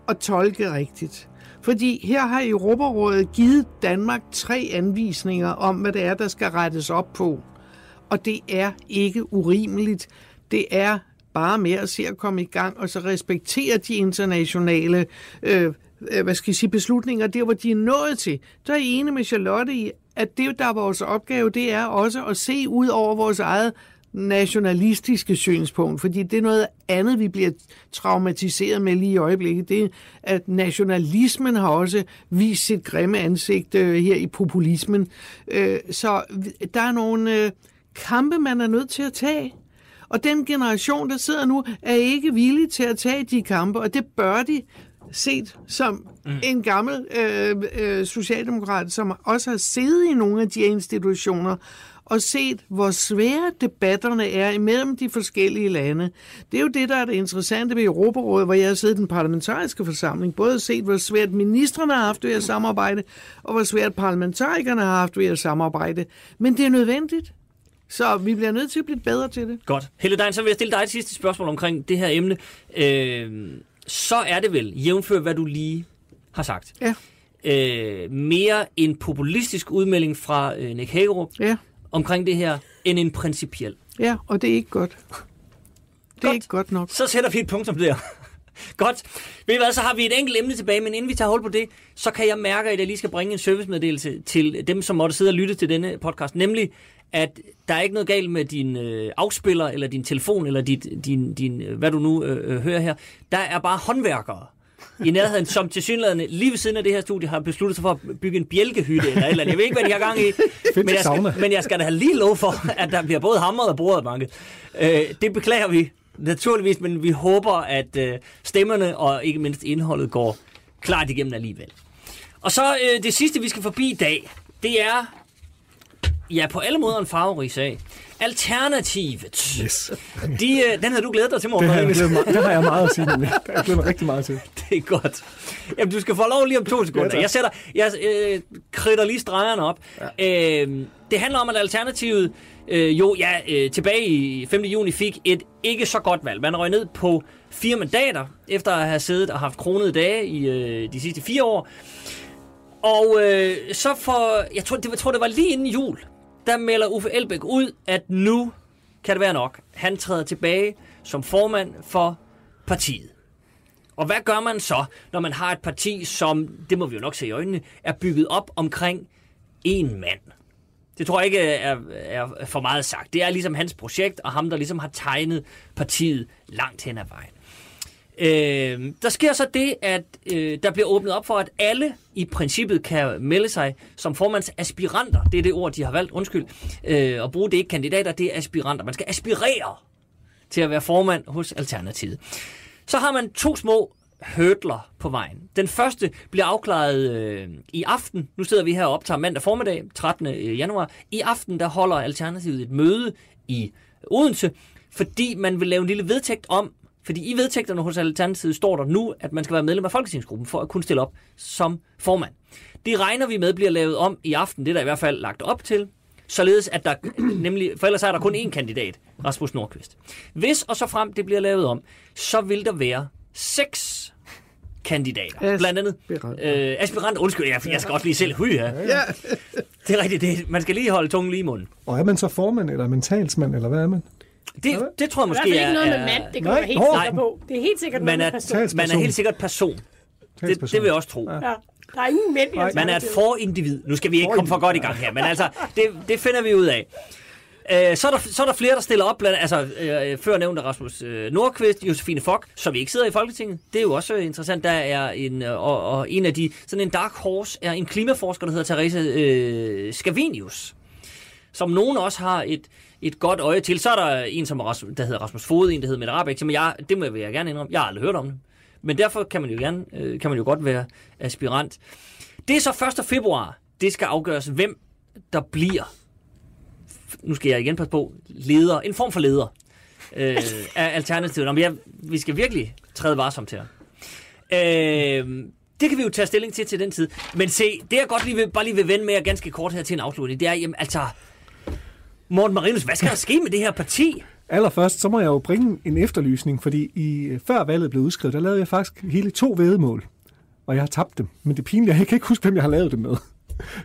og tolke rigtigt. Fordi her har Europarådet givet Danmark tre anvisninger om, hvad det er, der skal rettes op på. Og det er ikke urimeligt. Det er bare med at se at komme i gang, og så respektere de internationale øh, øh hvad skal jeg sige, beslutninger, der hvor de er nået til. Der er jeg enig med Charlotte i, at det, der er vores opgave, det er også at se ud over vores eget nationalistiske synspunkt, fordi det er noget andet, vi bliver traumatiseret med lige i øjeblikket. Det er, at nationalismen har også vist sit grimme ansigt øh, her i populismen. Øh, så der er nogle øh, kampe, man er nødt til at tage. Og den generation, der sidder nu, er ikke villig til at tage de kampe, og det bør de, set som mm. en gammel øh, øh, socialdemokrat, som også har siddet i nogle af de institutioner og set, hvor svære debatterne er imellem de forskellige lande. Det er jo det, der er det interessante ved Europarådet, hvor jeg har siddet i den parlamentariske forsamling. Både set, hvor svært ministerne har haft ved at samarbejde, og hvor svært parlamentarikerne har haft ved at samarbejde. Men det er nødvendigt. Så vi bliver nødt til at blive bedre til det. Godt. Helle Dein, så vil jeg stille dig et sidste spørgsmål omkring det her emne. Øh, så er det vel, jævnfør hvad du lige har sagt. Ja. Øh, mere en populistisk udmelding fra øh, Nick Hagerup ja. omkring det her, end en principiel. Ja, og det er ikke godt. Det er Godt. ikke godt nok. Så sætter vi et punktum der. (laughs) Godt. Ved I hvad, så har vi et enkelt emne tilbage, men inden vi tager hul på det, så kan jeg mærke, at jeg lige skal bringe en servicemeddelelse til dem, som måtte sidde og lytte til denne podcast, nemlig at der er ikke noget galt med din øh, afspiller, eller din telefon, eller dit, din, din, øh, hvad du nu øh, øh, hører her. Der er bare håndværkere i nærheden, som til synligheden lige ved siden af det her studie har besluttet sig for at bygge en bjælkehytte eller et eller andet. Jeg ved ikke, hvad de har gang i, men jeg, skal, men jeg skal da have lige lov for, at der bliver både hamret og bordet banket. Øh, det beklager vi naturligvis, men vi håber, at øh, stemmerne og ikke mindst indholdet går klart igennem alligevel. Og så øh, det sidste, vi skal forbi i dag, det er ja, på alle måder en farverig sag. Alternativet. Yes. (laughs) De, øh, den havde du glædet dig til, morgen. Det har, jeg glædet mig, det har jeg meget at sige. (laughs) nemlig. Det har jeg glædet mig rigtig meget til. Det er godt. Jamen, du skal få lov lige om to sekunder. tak. jeg sætter, jeg øh, kridter lige stregerne op. Ja. Øh, det handler om, at Alternativet øh, jo ja, øh, tilbage i 5. juni fik et ikke så godt valg. Man røg ned på fire mandater, efter at have siddet og haft kronede dage i øh, de sidste fire år. Og øh, så for, jeg tror, det, jeg tror, det var lige inden jul, der melder Uffe Elbæk ud, at nu kan det være nok. Han træder tilbage som formand for partiet. Og hvad gør man så, når man har et parti, som, det må vi jo nok se i øjnene, er bygget op omkring en mand? Det tror jeg ikke er, er for meget sagt. Det er ligesom hans projekt, og ham, der ligesom har tegnet partiet langt hen ad vejen. Øh, der sker så det, at øh, der bliver åbnet op for, at alle i princippet kan melde sig som formandsaspiranter. Det er det ord, de har valgt, undskyld, øh, at bruge. Det ikke kandidater, det er aspiranter. Man skal aspirere til at være formand hos Alternativet. Så har man to små hurdler på vejen. Den første bliver afklaret øh, i aften. Nu sidder vi her og optager mandag formiddag, 13. Øh, januar. I aften der holder Alternativet et møde i Odense, fordi man vil lave en lille vedtægt om, fordi i vedtægterne hos Alternativet står der nu, at man skal være medlem af Folketingsgruppen for at kunne stille op som formand. Det regner vi med bliver lavet om i aften, det er der i hvert fald lagt op til, således at der, (clears throat) nemlig, for ellers er der kun én kandidat, Rasmus Nordqvist. Hvis og så frem det bliver lavet om, så vil der være seks kandidater. Blandt andet øh, aspirant, undskyld, jeg, jeg skal også lige selv hyge her. Ja. Det er rigtigt, det, man skal lige holde tungen lige i munden. Og er man så formand, eller er man talsmand, eller hvad er man? Det, det tror jeg I hvert måske fald ikke noget er, med mand, det Nej, være helt nå. sikker på. Det er helt sikkert man noget er, person. Man er helt sikkert person. Det, det vil jeg også tro. Ja. Der er ingen mænd i Man er et forindivid. Nu skal vi ikke komme for godt i gang her, men altså, det, det finder vi ud af. Øh, så, er der, så er der flere, der stiller op, blandt, altså øh, før nævnte Rasmus øh, Nordqvist, Josefine Fock, som ikke sidder i Folketinget. Det er jo også øh, interessant. Der er en, øh, og, og en af de, sådan en dark horse, er en klimaforsker, der hedder Therese øh, Scavenius, som nogen også har et, et godt øje til. Så er der en, som er Rasmus, der hedder Rasmus Fod, en, der hedder Mette Rabeck, som jeg, det må jeg, vil jeg gerne indrømme, jeg har aldrig hørt om det. Men derfor kan man jo, gerne, øh, kan man jo godt være aspirant. Det er så 1. februar, det skal afgøres, hvem der bliver nu skal jeg igen passe på, leder, en form for leder øh, af Alternativet. Om men jeg, vi skal virkelig træde varsomt her. Øh, det kan vi jo tage stilling til til den tid. Men se, det jeg godt lige vil, bare lige vil vende med jer ganske kort her til en afslutning, det er, jamen altså, Morten Marinus, hvad skal der ske med det her parti? Allerførst, så må jeg jo bringe en efterlysning, fordi i, før valget blev udskrevet, der lavede jeg faktisk hele to vedemål, og jeg har tabt dem. Men det er pinligt, jeg kan ikke huske, hvem jeg har lavet dem med.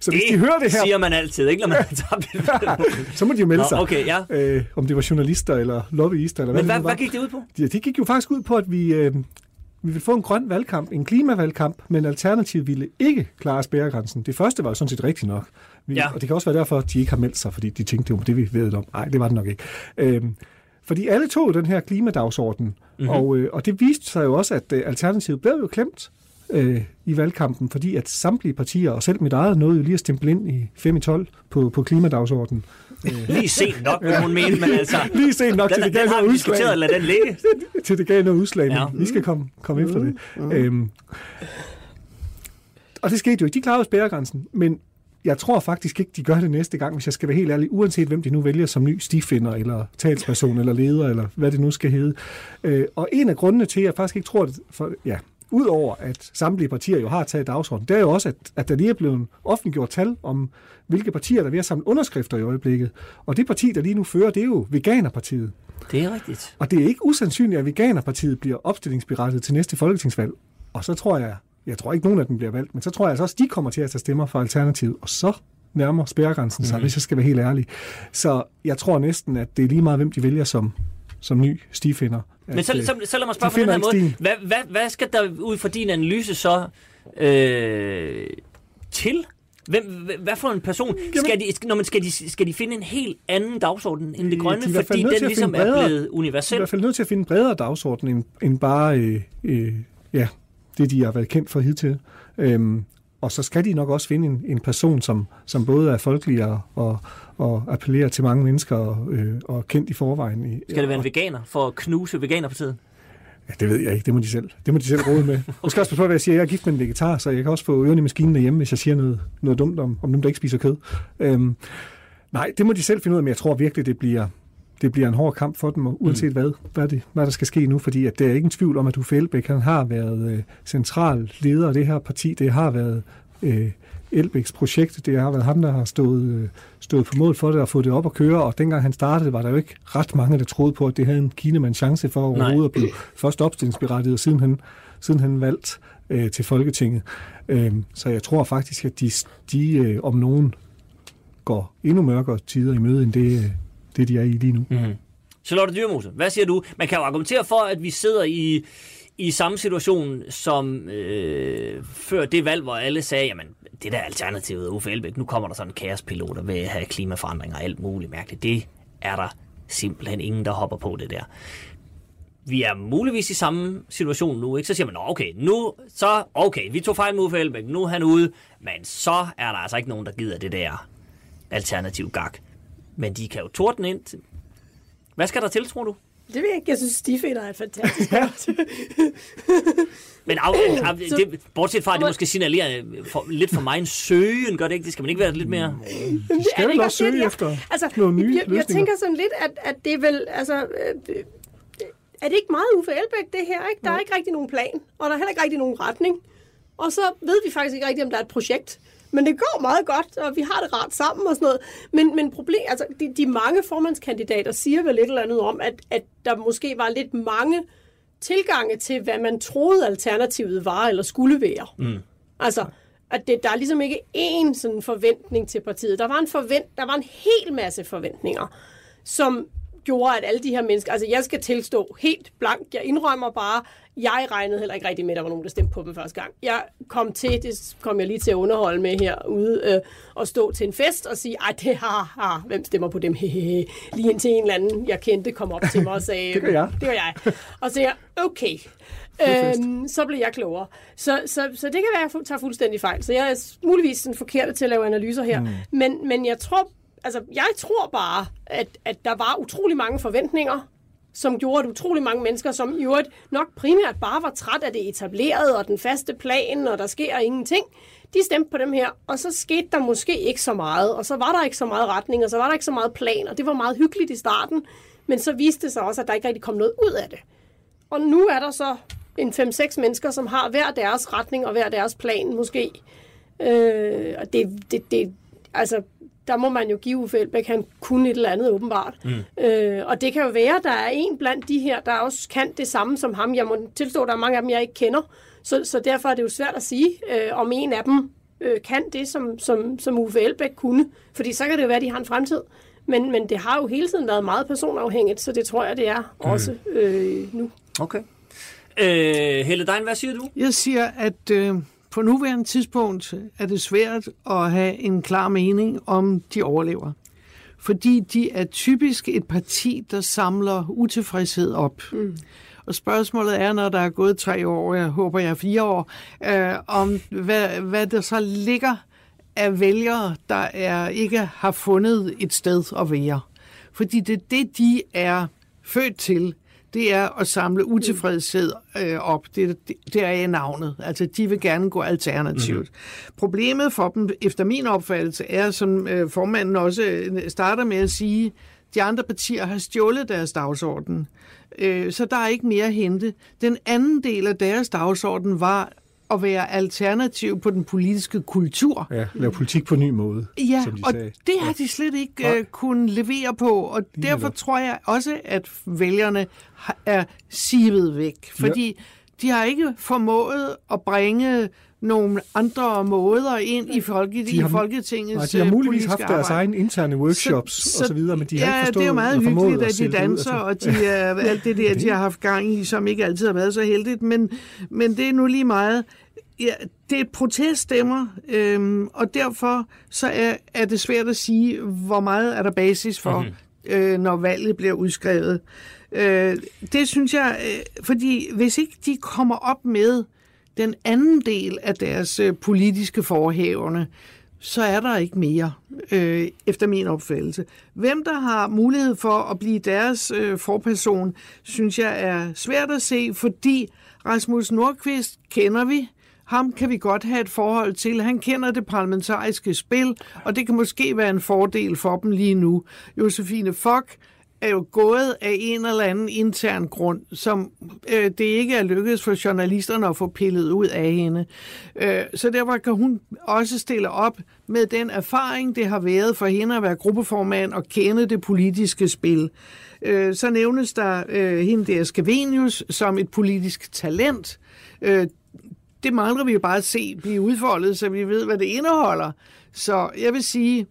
Så hvis de hører det her, siger man altid, ikke, når man (laughs) har tabt det. så må de jo melde Nå, sig. okay, ja. øh, om det var journalister eller lobbyister. Eller Men hvad, hvad, det hvad gik det ud på? Ja, det gik jo faktisk ud på, at vi, øh, vi ville få en grøn valgkamp, en klimavalgkamp, men Alternativet ville ikke klare spærregrænsen. Det første var jo sådan set rigtigt nok. Vi, Ja. Og det kan også være derfor, at de ikke har meldt sig, fordi de tænkte, det var det, vi ved om. Nej, det var det nok ikke. Øhm, fordi alle tog den her klimadagsorden, Mhm. mm-hmm. og, øh, og det viste sig jo også, at øh, Alternativet blev jo klemt øh, i valgkampen, fordi at samtlige partier, og selv mit eget, nåede jo lige at stemple ind i 5 i 12 på, på klimadagsordenen. (laughs) Lige sent nok, vil hun mene, men altså... (laughs) Lige sent nok Den, til det den gav har noget vi udslag. diskuteret, lad den ligge. (laughs) til det gav noget udslag, men Ja. vi skal komme, komme efter det. Øhm, og det skete jo ikke. De klarede spærregrænsen, men jeg tror faktisk ikke, de gør det næste gang, hvis jeg skal være helt ærlig, uanset hvem de nu vælger som ny stifinder, eller talsperson, eller leder, eller hvad det nu skal hedde. Øh, og en af grundene til, at jeg faktisk ikke tror, at for, ja, udover at samtlige partier jo har taget dagsordenen, det er jo også, at, at der lige er blevet offentliggjort tal om, hvilke partier, der er ved at samle underskrifter i øjeblikket. Og det parti, der lige nu fører, det er jo Veganerpartiet. Det er rigtigt. Og det er ikke usandsynligt, at Veganerpartiet bliver opstillingsberettiget til næste folketingsvalg. Og så tror jeg, jeg tror ikke nogen af dem bliver valgt, men så tror jeg altså også, de kommer til at tage stemmer for Alternativet. Og så nærmer spærregrænsen sig, mm. hvis jeg skal være helt ærlig. Så jeg tror næsten, at det er lige meget, hvem de vælger som, som ny stifinder. Men så, øh, så, så lad mig spørge de på den her måde. ikke Hvad, hvad, hvad skal der ud fra din analyse så øh, til? Hvem, hvad- for en person? Skal de, når man, skal, de, skal de finde en helt anden dagsorden end det De- grønne, de fordi den ligesom finde er bredere- blevet de er i universel? hvert fald nødt til at finde en bredere dagsorden, end, end bare øh, øh, ja, det, de har været kendt for hidtil. Øhm, og så skal de nok også finde en, en person, som, som både er folkelig og, og, og appellerer til mange mennesker og, øh, og er kendt i forvejen. I, Skal det være en veganer for at knuse veganerpartiet? Ja, det ved jeg ikke. Det må de selv, det må de selv råde med. (laughs) Du skal også på, hvad jeg siger. Jeg er gift med en vegetar, så jeg kan også få ørerne i maskinen derhjemme, hvis jeg siger noget, noget dumt om, om dem, der ikke spiser kød. Øhm, nej, det må de selv finde ud af, men jeg tror virkelig, det bliver, det bliver en hård kamp for dem, uanset mm. hvad, hvad, det, hvad der skal ske nu, fordi at der er ikke en tvivl om, at Uffe Elbæk, han har været øh, central leder af det her parti. Det har været øh, Elbæks projekt. Det har været ham, der har stået, øh, stået på mål for det og fået det op at køre, og dengang han startede, var der jo ikke ret mange, der troede på, at det havde en Kinemann chance for overhovedet at blive først opstillingsberettiget, siden han, siden han valgt øh, til Folketinget. Øh, så jeg tror faktisk, at de, de øh, om nogen går endnu mørkere tider i møde, end det, øh, det de er i lige nu. Mm-hmm. Charlotte Dyrmose, hvad siger du? Man kan jo argumentere for, at vi sidder i, i samme situation som øh, før det valg, hvor alle sagde, jamen, det der alternativet, Uffe Elbæk, nu kommer der sådan en kaospilot, der vil have klimaforandringer og alt muligt mærkeligt. Det er der simpelthen ingen, der hopper på det der. Vi er muligvis i samme situation nu, ikke? Så siger man, Nå, okay, nu, så, okay, vi tog fejl med Uffe Elbæk, nu er han ude, men så er der altså ikke nogen, der gider det der alternativ gak. Men de kan jo tordne ind. til- Hvad skal der til, tror du? Det ved jeg ikke. Jeg synes, stifinder er fantastisk. (laughs) Men af, af, det, bortset fra, at det måske signalerer for, lidt for mig en søgen, gør det ikke? Det skal man ikke være lidt mere... Men skal er det vel ikke også søge jeg- efter altså, nogle nye jeg, jeg tænker sådan lidt, at, at det er vel, altså, øh, er det ikke meget Uffe Elbæk, det her, ikke? Der er ikke rigtig nogen plan, og der er heller ikke rigtig nogen retning. Og så ved vi faktisk ikke rigtig, om der er et projekt. Men det går meget godt, og vi har det rart sammen og sådan noget. Men, men problem, altså, de, de mange formandskandidater siger vel et eller andet om, at, at der måske var lidt mange tilgange til, hvad man troede alternativet var eller skulle være. Mm. Altså, at det, der er ligesom ikke én sådan forventning til partiet. Der var, en forvent, der var en hel masse forventninger, som gjorde, at alle de her mennesker... Altså, jeg skal tilstå helt blank. Jeg indrømmer bare, jeg regnede heller ikke rigtig med, at der var nogen, der stemte på dem første gang. Jeg kom til, det kom jeg lige til at underholde med herude, øh, og stå til en fest og sige, ej, det har, har hvem stemmer på dem? Hehehe. (laughs) Lige indtil en eller anden, jeg kendte, kom op til mig og sagde, (laughs) Det gør jeg. Det gør jeg. Og så jeg, okay. Øhm, så blev jeg klogere. Så, så, så det kan være, at jeg tager fuldstændig fejl. Så jeg er muligvis sådan forkert til at lave analyser her. Mm. Men, men jeg tror, altså, jeg tror bare, at, at der var utrolig mange forventninger, som gjorde, at utrolig mange mennesker, som i øvrigt nok primært bare var træt af det etablerede og den faste plan, og der sker ingenting, de stemte på dem her, og så skete der måske ikke så meget, og så var der ikke så meget retning, og så var der ikke så meget plan, og det var meget hyggeligt i starten, men så viste det sig også, at der ikke rigtig kom noget ud af det. Og nu er der så en 5-6 mennesker, som har hver deres retning og hver deres plan måske. Øh, og det, det, det, altså, der må man jo give Uffe Elbæk, han kunne et eller andet åbenbart. Mm. Øh, og det kan jo være, at der er en blandt de her, der også kan det samme som ham. Jeg må tilstå, at der er mange af dem, jeg ikke kender. Så, så derfor er det jo svært at sige, øh, om en af dem øh, kan det, som, som, som Uffe Elbæk kunne. Fordi så kan det jo være, at de har en fremtid. Men, men det har jo hele tiden været meget personafhængigt, så det tror jeg, det er også øh, nu. Okay. Øh, Helle Dein, hvad siger du? Jeg siger, at øh, på nuværende tidspunkt er det svært at have en klar mening om de overlever. Fordi de er typisk et parti, der samler utilfredshed op. Mm. Og spørgsmålet er, når der er gået tre år, jeg håber jeg fire år, øh, om hvad, hvad der så ligger af vælgere, der er, ikke har fundet et sted at være. Fordi det er det, de er født til det er at samle utilfredshed øh, op. Det, det, det er navnet. Altså, de vil gerne gå alternativt. Mm-hmm. Problemet for dem, efter min opfattelse, er, som øh, formanden også øh, starter med at sige, de andre partier har stjålet deres dagsorden. Øh, så der er ikke mere at hente. Den anden del af deres dagsorden var at være alternativ på den politiske kultur. Ja, lave politik på en ny måde, Ja, som de og sagde. det har de slet ikke uh, kunnet levere på, og Lige derfor netop. tror jeg også, at vælgerne har- er sivet væk, fordi de har ikke formået at bringe nogle andre måder ind i, folke, De i har- Folketingets Nej, de har øh, muligvis haft deres arbejde. egen interne workshops Så- og så videre, men de har ja, ikke forstået det er jo meget hyggeligt, at de ud. danser, Altså, og de, uh, alt det der, de har haft gang i, som ikke altid har været så heldigt, men, men det er nu lige meget. Ja, det er proteststemmer, øhm, og derfor så er, er det svært at sige, hvor meget er der basis for, mm-hmm. øh, når valget bliver udskrevet. Øh, det synes jeg, øh, fordi hvis ikke de kommer op med den anden del af deres øh, politiske forhævne, så er der ikke mere, øh, efter min opfattelse. Hvem der har mulighed for at blive deres øh, forperson, synes jeg er svært at se, fordi Rasmus Nordqvist kender vi. Ham kan vi godt have et forhold til. Han kender det parlamentariske spil, og det kan måske være en fordel for dem lige nu. Josefine Fock er jo gået af en eller anden intern grund, som øh, det ikke er lykkedes for journalisterne at få pillet ud af hende. Øh, så derfor kan hun også stille op med den erfaring, det har været for hende at være gruppeformand og kende det politiske spil. Øh, så nævnes der øh, hende der Skavenius som et politisk talent. Øh, det mangler vi jo bare at se blive udfoldet, så vi ved, hvad det indeholder. Så jeg vil sige,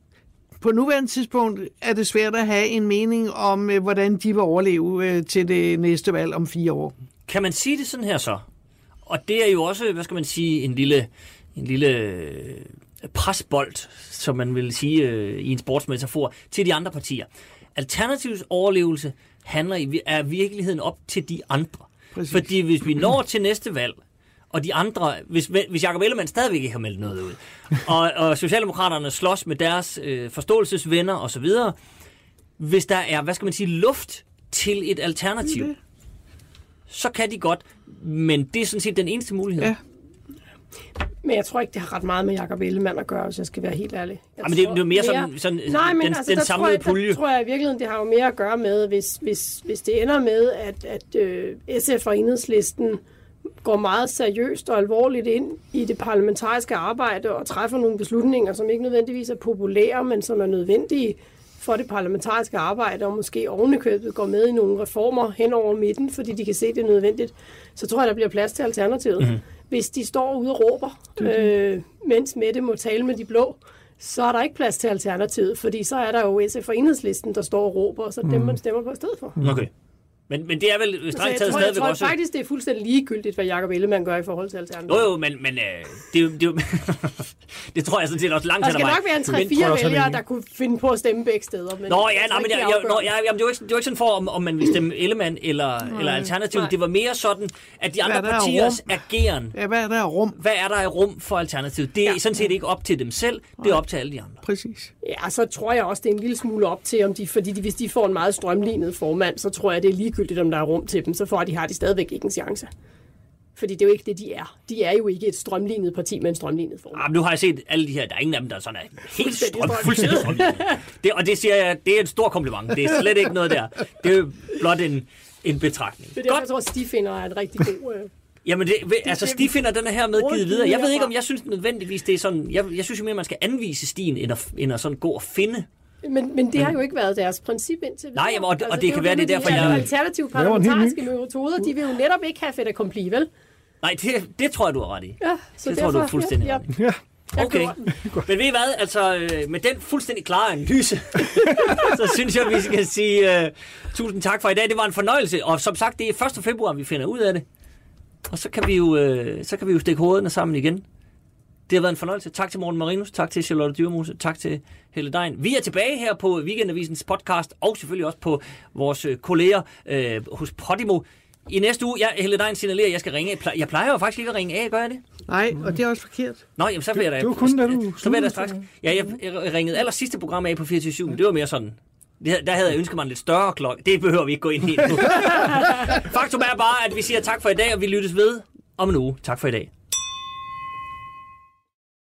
på nuværende tidspunkt er det svært at have en mening om, øh, hvordan de vil overleve øh, til det næste valg om fire år. Kan man sige det sådan her så? Og det er jo også, hvad skal man sige, en lille, en lille øh, presbold, som man vil sige i en sportsmetafor, til de andre partier. Alternativets overlevelse handler i, er virkeligheden op til de andre. Præcis. Fordi hvis vi når til næste valg, og de andre, hvis, hvis Jacob Ellemann stadigvæk ikke har meldt noget ud, og, og Socialdemokraterne slås med deres øh, forståelsesvenner osv., hvis der er, hvad skal man sige, luft til et alternativ, så kan de godt, men det er sådan set den eneste mulighed. Ja. Men jeg tror ikke, det har ret meget med Jacob Ellemann at gøre, hvis jeg skal være helt ærlig. Jeg Jamen, det er- det er mere sådan- sådan Nej, men den- altså, den der samlede tror jeg, pulje. Der tror jeg i virkeligheden, det har jo mere at gøre med, hvis, hvis, hvis det ender med, at, at øh, SF og Enhedslisten går meget seriøst og alvorligt ind i det parlamentariske arbejde og træffer nogle beslutninger, som ikke nødvendigvis er populære, men som er nødvendige for det parlamentariske arbejde, og måske ovenikøbet går med i nogle reformer hen over midten, fordi de kan se, det er nødvendigt, så tror jeg, der bliver plads til alternativet. Mm-hmm. Hvis de står ude og råber, øh, mens Mette må tale med de blå, så er der ikke plads til alternativet, fordi så er der jo SF og Enhedslisten, der står og råber, og så dem, man stemmer på i stedet for. Okay. Men, men det er vel jeg strengt taget tror, jeg stadigvæk tror også... faktisk, det er fuldstændig ligegyldigt, hvad Jacob Ellemann gør i forhold til alternativet. Jo, jo, men, men øh, det, er det, er det tror jeg sådan set også langt Der hen ad skal vejen. nok være en Men- 3-4 også, han er vælgere, der kunne finde på at stemme begge steder. Men Nå ja, jeg nej, tror men jeg, det er jeg, nå, jeg, jamen, det, var ikke, det var ikke sådan for, om, om man ville stemme Ellemann eller, eller Alternativet. Det var mere sådan, at de andre er der partiers ageren, Ja, hvad er der rum? hvad er der i rum for Alternativet? Det er sådan set ikke op til dem selv, det er op til alle de andre. Præcis. Ja, så tror jeg også, det er en lille smule op til, om de, fordi de, hvis de får en meget strømlignet formand, så tror jeg, det er ligegyldigt, ligegyldigt, om der er rum til dem, så får de, har de stadigvæk ikke en chance. Fordi det er jo ikke det, de er. De er jo ikke et strømlignet parti med en strømlignet form. Ah, men nu har jeg set alle de her. Der er ingen af dem, der er sådan er helt strøm, fuldstændig strøm. (laughs) Det, og det siger jeg, det er et stort kompliment. Det er slet ikke noget der. Det er jo blot en, en betragtning. Det er derfor, Godt. jeg tror, stifinder er en rigtig god... Øh, Jamen, det, ved- altså, det- stifinder den er her med givet videre. Jeg ved ikke, om jeg synes nødvendigvis, det er sådan... Jeg, jeg synes jo mere, man skal anvise stien, end at, end at sådan gå og finde. Men, men det har jo ikke været deres princip indtil videre. Nej, jamen, og det- og det er kan være, det er derfor, de jeg- Alternative parlamentariske metoder, de vil jo netop ikke have fedt at komme vel? Nej, det, det tror jeg, du har ret i. Ja, så Det tror du er derfor- fuldstændig ja, ret i. ja, Ja, Okay. (laughs) Men ved I hvad, altså øh, med den fuldstændig klare analyse, (laughs) så synes jeg, vi skal sige uh, tusind tak for i dag. Det var en fornøjelse, og som sagt, det er 1. februar, vi finder ud af det. Og så kan vi jo, øh, så kan vi jo stikke hovederne sammen igen. Det har været en fornøjelse. Tak til Morten Marinus, tak til Charlotte Dyrmose, tak til Helle Dein. Vi er tilbage her på Weekendavisens podcast, og selvfølgelig også på vores øh, kolleger øh, hos Podimo. I næste uge, jeg, Helle Dein signalerer, at jeg skal ringe. Jeg plejer, jo faktisk ikke at ringe af, gør jeg det? Nej, og det er også forkert. Nå, jamen, så vil jeg da... det var kun, da du Så vil jeg straks... Ja, jeg, jeg ringede aller sidste program af på 24 men det var mere sådan... Der havde jeg ønsket mig en lidt større klokke. Det behøver vi ikke gå ind i nu. (laughs) Faktum er bare, at vi siger tak for i dag, og vi lyttes ved om en uge. Tak for i dag.